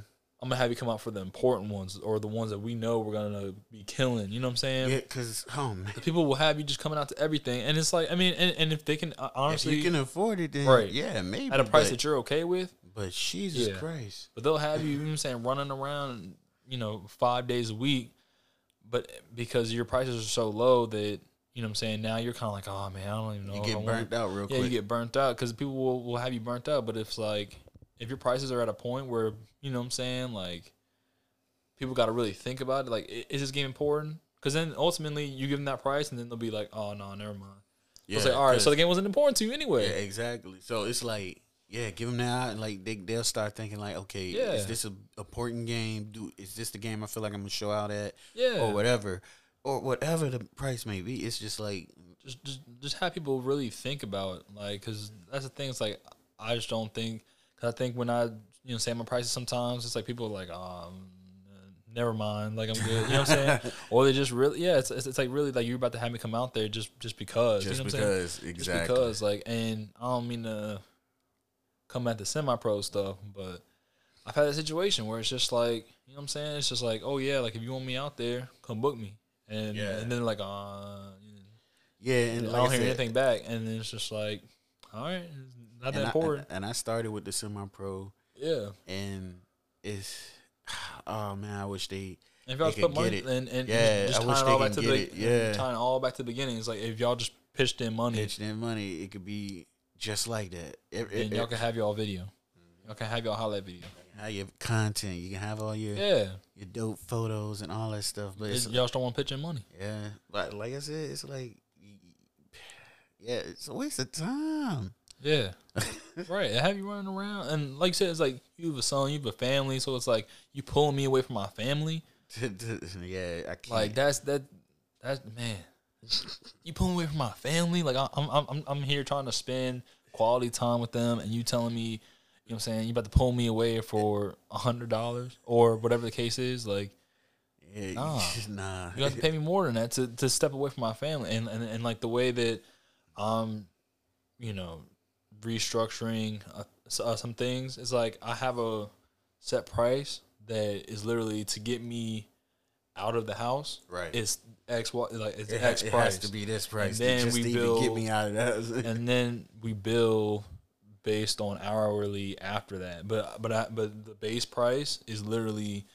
I'm gonna have you come out for the important ones or the ones that we know we're gonna be killing. You know what I'm saying? Yeah, cause oh man, The people will have you just coming out to everything, and it's like I mean, and, and if they can uh, if honestly you can afford it, then Right. yeah, maybe at a price but, that you're okay with, But Jesus Yeah. Christ, but they'll have you, you know what I'm saying, running around, you know, five days a week. But because your prices are so low that you know what I'm saying, now you're kind of like, oh man, I don't even know. you get wanna-" burnt out real Yeah, quick. you get burnt out because people will, will have you burnt out. But if it's like if your prices are at a point where you know what I'm saying, like people got to really think about it. Like, is this game important? Because then ultimately you give them that price, and then they'll be like, oh no, never mind. yeah, it's like, all right, so the game wasn't important to you yeah, anyway. exactly. So it's like, yeah, give them that. and, Like they they'll start thinking like, okay, Yeah. is this a important game? Do is this the game I feel like I'm gonna show out at, Yeah, or whatever, or whatever the price may be? It's just like, just just just have people really think about it, like because that's the thing. It's like I just don't think. Cause I think when I you know say my prices, sometimes it's like people are like, um, never mind, like I'm good. You know what I'm saying? or they just really, yeah, it's, it's it's like really like you're about to have me come out there just just because, just you know what I'm saying? because, Just exactly. because, like, and I don't mean to come at the semi-pro stuff, but I've had a situation where it's just like, you know what I'm saying? It's just like, oh yeah, like if you want me out there, come book me, and Yeah. and then like, uh. yeah, and I like don't I hear anything back, and then it's just like, all right, not that and I, important. and I started with the semi pro, yeah, and it's, oh man, I wish they. if y'all just put money and and Yeah, just wish tying all back to the it. Yeah. tying all back to the beginning. It's like if y'all just pitched in money, pitched in money, it could be just like that. It, it, y'all can have y'all video. Y'all can have y'all highlight video. how your content, you can have all your Yeah, your dope photos and all that stuff. But It- it's, y'all just don't want to pitch in money. yeah, but like I said, it's like, yeah, it's a waste of time. Yeah, right. I have you running around, and like you said, it's like you have a son, you have a family, so it's like you pulling me away from my family. yeah, I can't. Like that's that that's man. You pulling away from my family. Like I- I'm I'm I'm I'm here trying to spend quality time with them, and you telling me, you know, what I'm saying you about to pull me away for a hundred dollars or whatever the case is. Like yeah, nah. nah. you have to pay me more than that to, to step away from my family, and, and and like the way that I'm, you know, restructuring uh, uh, some things. It's like I have a set price that is literally to get me out of the house. Right. It's X like it's it, X ha- it price, has to be this price. And then just we build- get me out of that. and then we bill based on hourly after that. But but I, but the base price is literally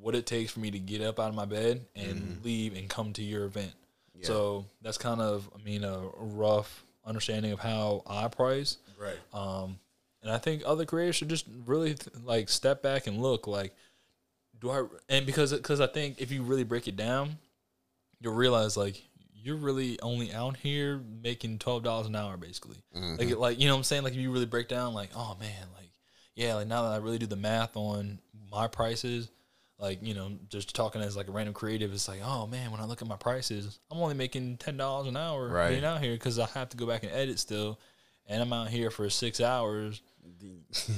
what it takes for me to get up out of my bed and leave and come to your event. Yeah. So that's kind of I mean a rough understanding of how I price. right. Um, and I think other creators should just really th- like step back and look like, do I? And because because I think if you really break it down, you'll realize like you're really only out here making twelve dollars an hour basically. Like like you know what I'm saying? Like if you really break down like oh man like yeah like now that I really do the math on my prices. Like you know, just talking as like a random creative, it's like, oh man, when I look at my prices, I'm only making ten dollars an hour Right. being out here because I have to go back and edit still, and I'm out here for six hours,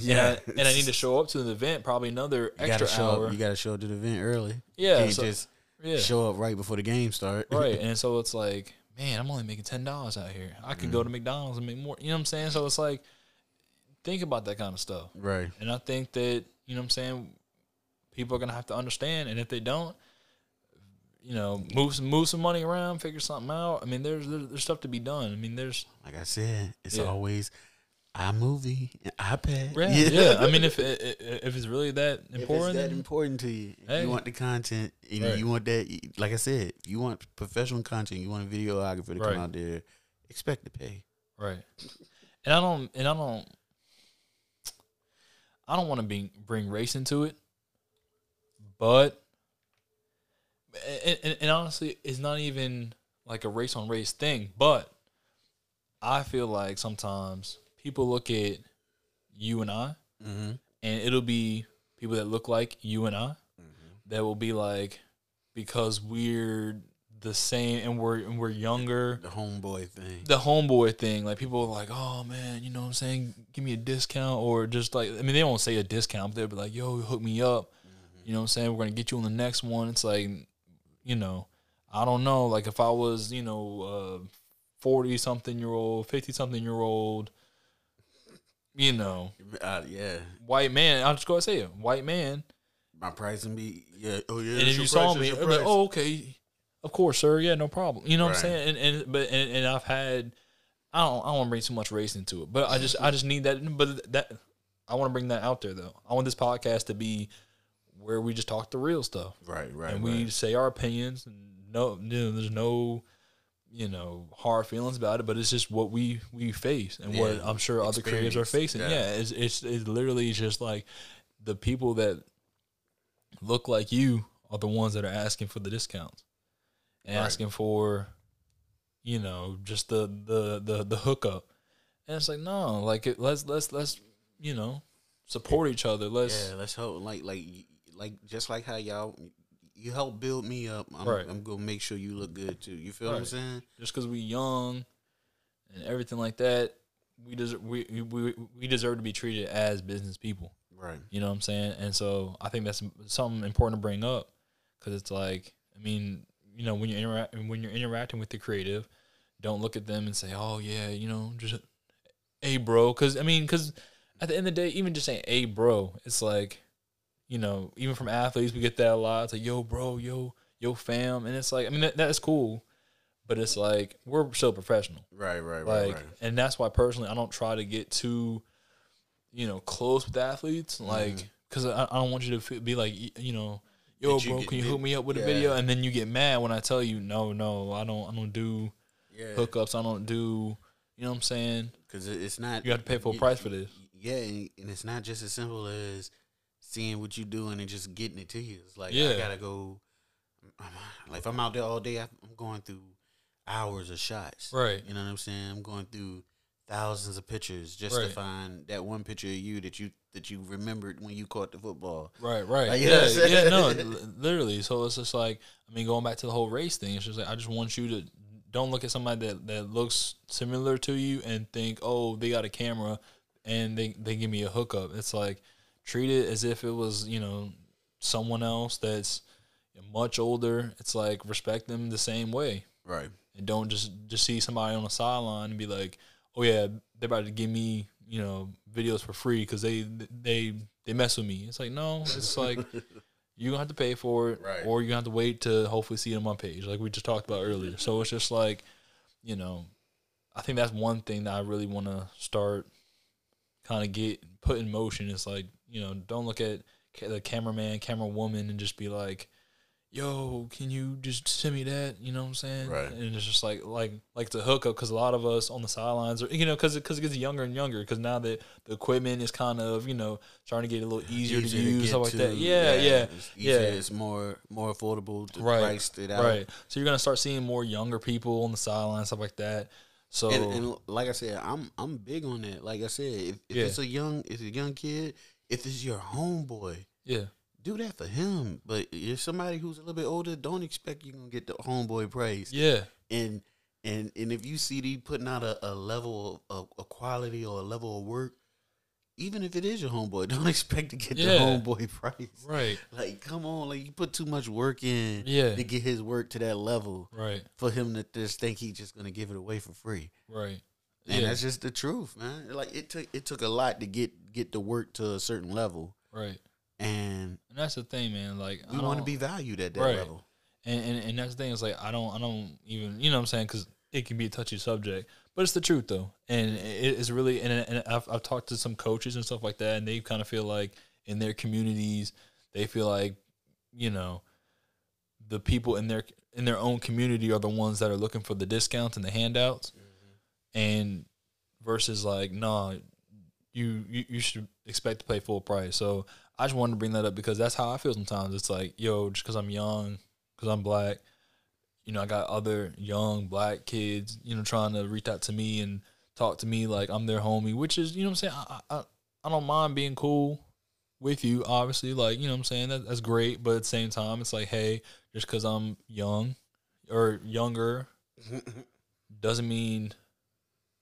yeah, and I, and I need to show up to the event probably another You extra show hour. up. You gotta show up to the event early. yeah, Can't so- just yeah, show up right before the game start. right. And so it's like, man, I'm only making ten dollars out here. I could go Mm. to McDonald's and make more. You know what I'm saying? So it's like, think about that kind of stuff. right. And I think that you know what I'm saying, people are gonna have to understand, and if they don't, you know, move some move some money around, figure something out. I mean, there's there's, there's stuff to be done. I mean, there's Like I said, it's Yeah. always iMovie, iPad. yeah, yeah. I mean, if if if it's really that If important, it's that important to you, Hey. you want the content, and Right. you want that, like I said, you want professional content, you want a videographer to Right. come out there, expect to pay. Right. And I don't and I don't I don't want to be bring race into it. But and, and, and honestly, it's not even like a race on race thing, but I feel like sometimes people look at you and I, Mm-hmm. and it'll be people that look like you and I that will be like because we're the same and we're and we're younger. The homeboy thing. The homeboy thing, like people are like, oh man, you know what I'm saying? Give me a discount or just like I mean they won't say a discount, but they'll be like, yo, hook me up. You know what I'm saying? We're gonna get you on the next one. It's like, you know, I don't know. Like if I was, you know, uh forty something year old, fifty something year old, you know, Uh, yeah. white man, I'll just go and say it. White man. My pricing be yeah. Oh yeah. and if you saw me, like, oh, okay, of course, sir. Yeah, no problem. You know what I'm saying? And and but and, and I've had, I don't I don't want to bring too much race into it, but I just I just need that. But that I want to bring that out there though. I want this podcast to be where we just talk the real stuff Right. Right. and right. we say our opinions. And no, know, there's no. You know, hard feelings about it, but it's just what we we face and what I'm sure other creators are facing. yeah. Yeah, it's, it's it's literally just like the people that look like you are the ones that are asking for the discounts and Right. asking for you know just the the the the hookup and it's like no like it, let's let's let's you know support each other let's Yeah, let's hope like like like just like how y'all you help build me up. I'm, Right. I'm gonna make sure you look good too. You feel what I'm saying? just because we young and everything like that we deserve we, we we deserve to be treated as business people Right. You know what I'm saying? And so I think that's something important to bring up because it's like, I mean, you know, when you're interact when you're interacting with the creative, don't look at them and say, "Oh yeah, you know, just a bro." Because I mean, because at the end of the day, even just saying "a bro," it's like, you know, even from athletes, we get that a lot. It's like, "Yo, bro, yo, yo, fam," and it's like, I mean, that, that's cool, but it's like we're so professional Right. Right. Right. like right. and that's why personally i don't try to get too you know close with athletes Mm-hmm. like because I, I don't want you to be like you know yo you bro get- can you did- hook me up with a video and then you get mad when i tell you no no i don't i don't do Yeah. hookups i don't do you know what i'm saying Because it's not You have to pay full price for this. Yeah, and and it's not just as simple as seeing what you're doing and just getting it to you. It's like I gotta go. Like if I'm out there all day, I'm going through hours of shots. right You know what I'm saying? I'm going through thousands of pictures just Right. to find that one picture of you that you that you remembered when you caught the football. Right, right. Like, yeah, what I'm saying? yeah, no, literally. So it's just like, I mean, going back to the whole race thing, it's just like, I just want you to don't look at somebody that, that looks similar to you and think, oh, they got a camera and they, they give me a hookup. It's like, treat it as if it was, you know, someone else that's much older. It's like, respect them the same way. Right. And don't just, just see somebody on the sideline and be like, oh, yeah, they're about to give me, you know, videos for free because they, they, they mess with me. It's like, no, it's like, you're gonna have to pay for it, Right. or you're gonna have to wait to hopefully see it on my page, like we just talked about earlier. So it's just like, you know, I think that's one thing that I really want to start, kind of get put in motion. It's like, you know, don't look at the cameraman, camera woman, and just be like, "Yo, can you just send me that?" You know what I'm saying? Right. And it's just like, like, like the hookup because a lot of us on the sidelines are, you know, because because it gets younger and younger. Because now that the equipment is kind of, you know, starting to get a little easier, to use, get stuff like to. that. Yeah, yeah, It's easier, yeah. It's more more affordable to Right, price it out. right. So you're gonna start seeing more younger people on the sidelines, stuff like that. So And, and like I said, I'm I'm big on that. Like I said, if, if Yeah. it's a young if it's a young kid, if it's your homeboy, yeah, do that for him. But if somebody who's a little bit older, don't expect you're gonna get the homeboy praise. yeah, And and and if you see they putting out a, a level of a quality or a level of work, even if it is your homeboy, don't expect to get Yeah. the homeboy price. right, Like, come on, like you put too much work in Yeah. to get his work to that level right, for him to just think he's just gonna give it away for free. right. And yeah, that's just the truth, man. Like it took it took a lot to get get the work to a certain level, right. and And that's the thing, man. Like we want to be valued at that Right. level. and, and and that's the thing is like I don't I don't even you know what I'm saying because it can be a touchy subject, but it's the truth though, and it, it's really and, and I've I've talked to some coaches and stuff like that, and they kind of feel like in their communities they feel like you know the people in their in their own community are the ones that are looking for the discounts and the handouts, and versus like nah, you, you you should expect to pay full price. So I just wanted to bring that up because that's how I feel sometimes. It's like yo, just because I'm young, because I'm black, you know, I got other young black kids, you know, trying to reach out to me and talk to me like I'm their homie, which is, you know what I'm saying? I, I, I don't mind being cool with you, obviously. Like, you know what I'm saying? That, that's great. But at the same time, it's like, hey, just because I'm young or younger doesn't mean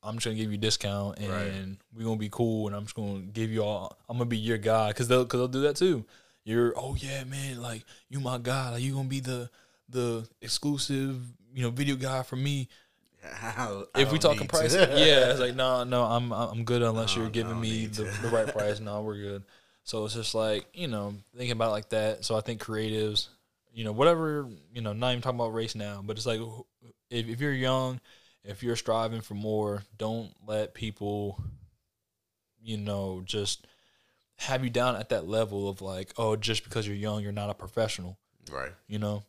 I'm just gonna give you a discount and Right. we're gonna be cool and I'm just gonna give you all. I'm gonna be your guy because they'll because they'll do that too. You're oh yeah man like you my guy like you gonna be the the exclusive you know video guy for me. I If we talking price, to. yeah, it's like no no I'm I'm good unless No, you're giving me the, the right price. No, we're good. So it's just like you know thinking about it like that. So I think creatives, you know whatever you know not even talking about race now, but it's like if if you're young if you're striving for more, don't let people, you know, just have you down at that level of like, oh, just because you're young, you're not a professional, Right. you know.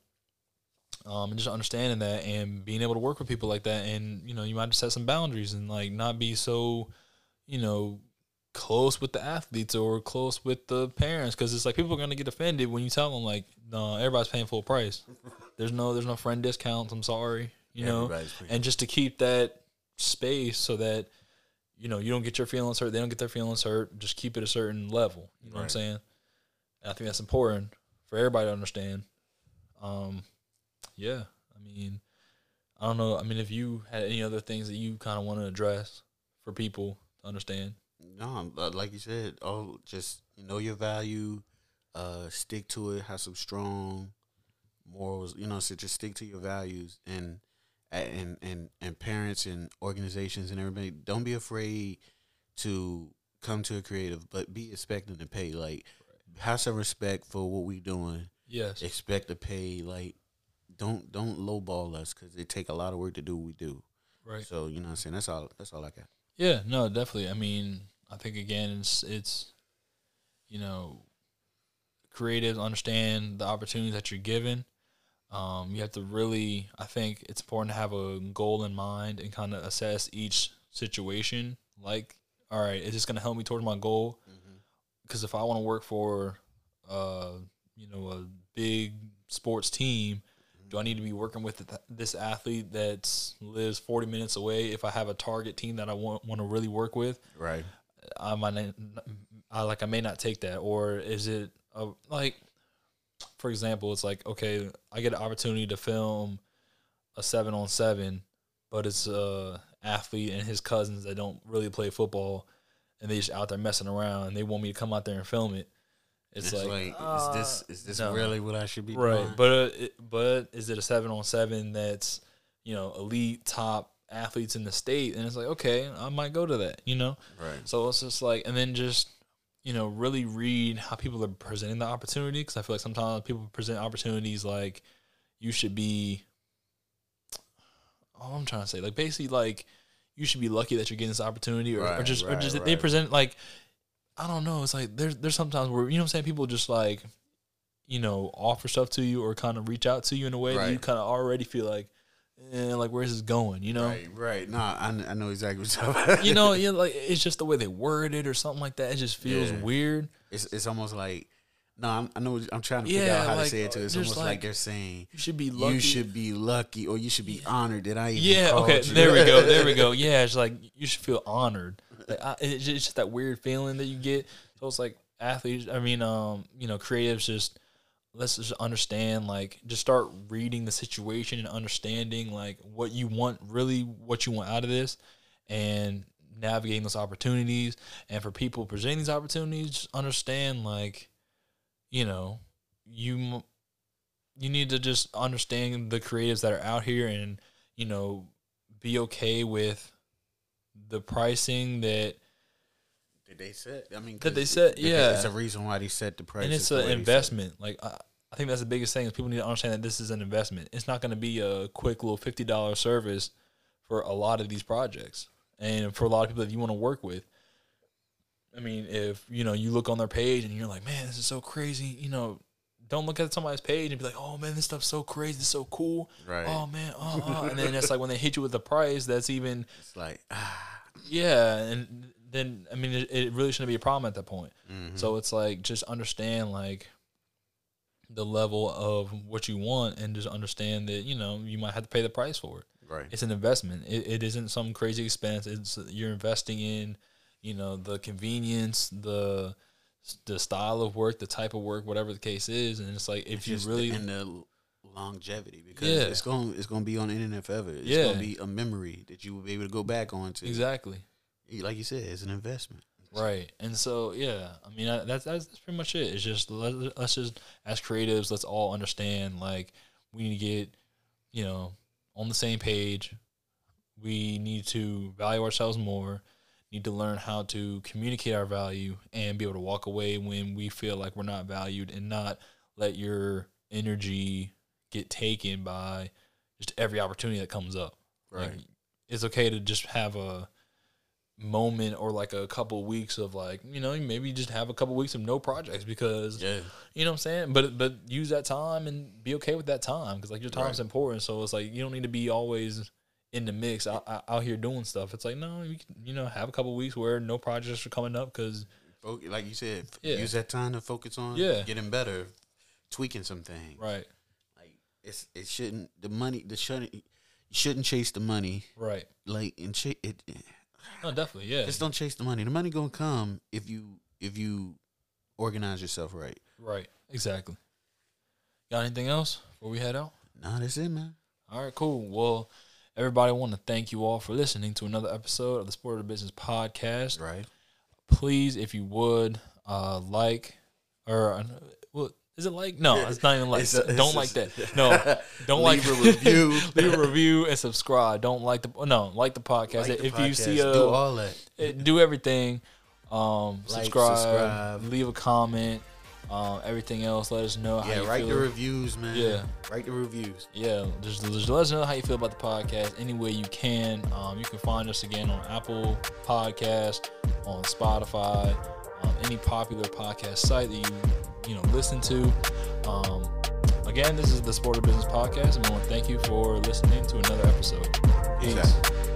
Um, and just understanding that and being able to work with people like that, and you know, you might just set some boundaries and like not be so, you know, close with the athletes or close with the parents, because it's like people are gonna get offended when you tell them like, no, everybody's paying full price. There's no, there's no friend discounts. I'm sorry, you know? Everybody's and just to keep that space so that you know you don't get your feelings hurt they don't get their feelings hurt just keep it a certain level you know what i'm saying? And i think that's important for everybody to understand. Um yeah i mean i don't know i mean if you had any other things that you kind of want to address for people to understand? No, uh, like you said, oh, just know your value, uh, stick to it, have some strong morals. You know, so just stick to your values and and and and parents and organizations and everybody. Don't be afraid to come to a creative, but be expecting to pay. Like, have some respect for what we're doing. yes Expect to pay. Like, don't don't lowball us because it take a lot of work to do what we do. right So you know, what I'm saying that's all. That's all I got. Yeah, no, definitely. I mean, I think again, it's it's you know, creatives understand the opportunities that you're given. Um, you have to really, I think it's important to have a goal in mind and kind of assess each situation. Like, all right, is this going to help me towards my goal? Because if I want to work for, uh, you know, a big sports team, do I need to be working with th- this athlete that lives 40 minutes away? If I have a target team that I want want to really work with, Right. I might, I like, I may not take that. Or is it a, like, for example, it's like, okay, I get an opportunity to film a seven on seven, but it's a athlete and his cousins that don't really play football, and they just out there messing around, and they want me to come out there and film it. It's, It's, like, like, uh, is this is this no. really what I should be right, doing? but uh, it, but is it a seven on seven that's you know elite top athletes in the state? And it's like, okay, I might go to that, you know. right. So it's just like, and then just, you know, really read how people are presenting the opportunity. Cause I feel like sometimes people present opportunities like you should be, oh, I'm trying to say, like basically, like you should be lucky that you're getting this opportunity, or, or Right, just, or right, just they present like, I don't know. It's like there's there's sometimes where you know what I'm saying people just like, you know, offer stuff to you or kind of reach out to you in a way that you kind of already feel like, eh, like where's this going? You know, Right, right. No, I, I know exactly what you're talking about. you know, yeah, like it's just the way they word it or something like that. It just feels Yeah. weird. it's it's almost like no, I'm, I know. I'm trying to figure Yeah, out how like, to say it too. It's almost like- like, they're saying You should be lucky. you should be lucky or you should be honored that I even Yeah. Okay. you. There we go. There we go. Yeah. It's like you should feel honored. Like I, it's just it's just that weird feeling that you get. So it's like athletes. I mean, um, you know, creatives just let's just understand. Like, just start reading the situation and understanding like what you want, really what you want out of this, and navigating those opportunities. And for people presenting these opportunities, just understand like, you know, you you need to just understand the creatives that are out here and you know be okay with the pricing that they set? I mean, That they because yeah. It's a reason why they set the price. and it's an investment like I, I think that's the biggest thing is people need to understand that this is an investment it's not going to be a quick little $50 service for a lot of these projects and for a lot of people that you want to work with i mean if you know you look on their page and you're like man this is so crazy you know don't look at somebody's page and be like oh man this stuff's so crazy this is so cool Right. oh man uh, uh. and then it's like when they hit you with the price that's even It's like ah, yeah and then i mean it, it really shouldn't be a problem at that point mhm. so it's like just understand like the level of what you want and just understand that you know you might have to pay the price for it Right. it's an investment it, it isn't some crazy expense it's you're investing in you know the convenience the the style of work the type of work whatever the case is and it's like if It's you really and the longevity because Yeah. it's going it's going to be on the internet forever. It's Yeah. going to be a memory that you will be able to go back on to. exactly Like you said, it's an investment. Right. And so, yeah, I mean, I, that's, that's that's pretty much it. It's just let, let's just as creatives, let's all understand like we need to get, you know, on the same page. We need to value ourselves more. Need to learn how to communicate our value and be able to walk away when we feel like we're not valued, and not let your energy get taken by just every opportunity that comes up. Like, Right. it's okay to just have a moment or like a couple weeks of like you know maybe just have a couple weeks of no projects because Yeah. you know what I'm saying but but use that time and be okay with that time because like your time's Right. important so it's like you don't need to be always in the mix out, out here doing stuff it's like no you can you know have a couple weeks where no projects are coming up because Like you said, Yeah. use that time to focus on Yeah. getting better, tweaking some things. right Like it's it shouldn't the money the shouldn't you shouldn't chase the money right like and cha- it, it no definitely yeah just don't chase the money. The money gonna come if you if you organize yourself right. right exactly got anything else before we head out Nah, that's it, man. All right, cool. Well, everybody, I want to thank you all for listening to another episode of the Sport of the Business podcast. Right. Please, if you would, uh, like or uh, what is it like? No, it's not even like. It's a- don't it's like that. No, don't like Leave a review. leave a review and subscribe. Don't like the no, like the podcast. Like the if you see podcast, a do all that. eh, do everything. Um, Like, subscribe, subscribe. leave a comment. Um, everything else, let us know how Yeah, you write feel. the reviews, man. Yeah. Write the reviews. Yeah, just, just let us know how you feel about the podcast any way you can. Um, you can find us again on Apple Podcast, on Spotify, um, any popular podcast site that you you know listen to. Um, again, this is the Sport of Business Podcast, and I want to thank you for listening to another episode. Peace out.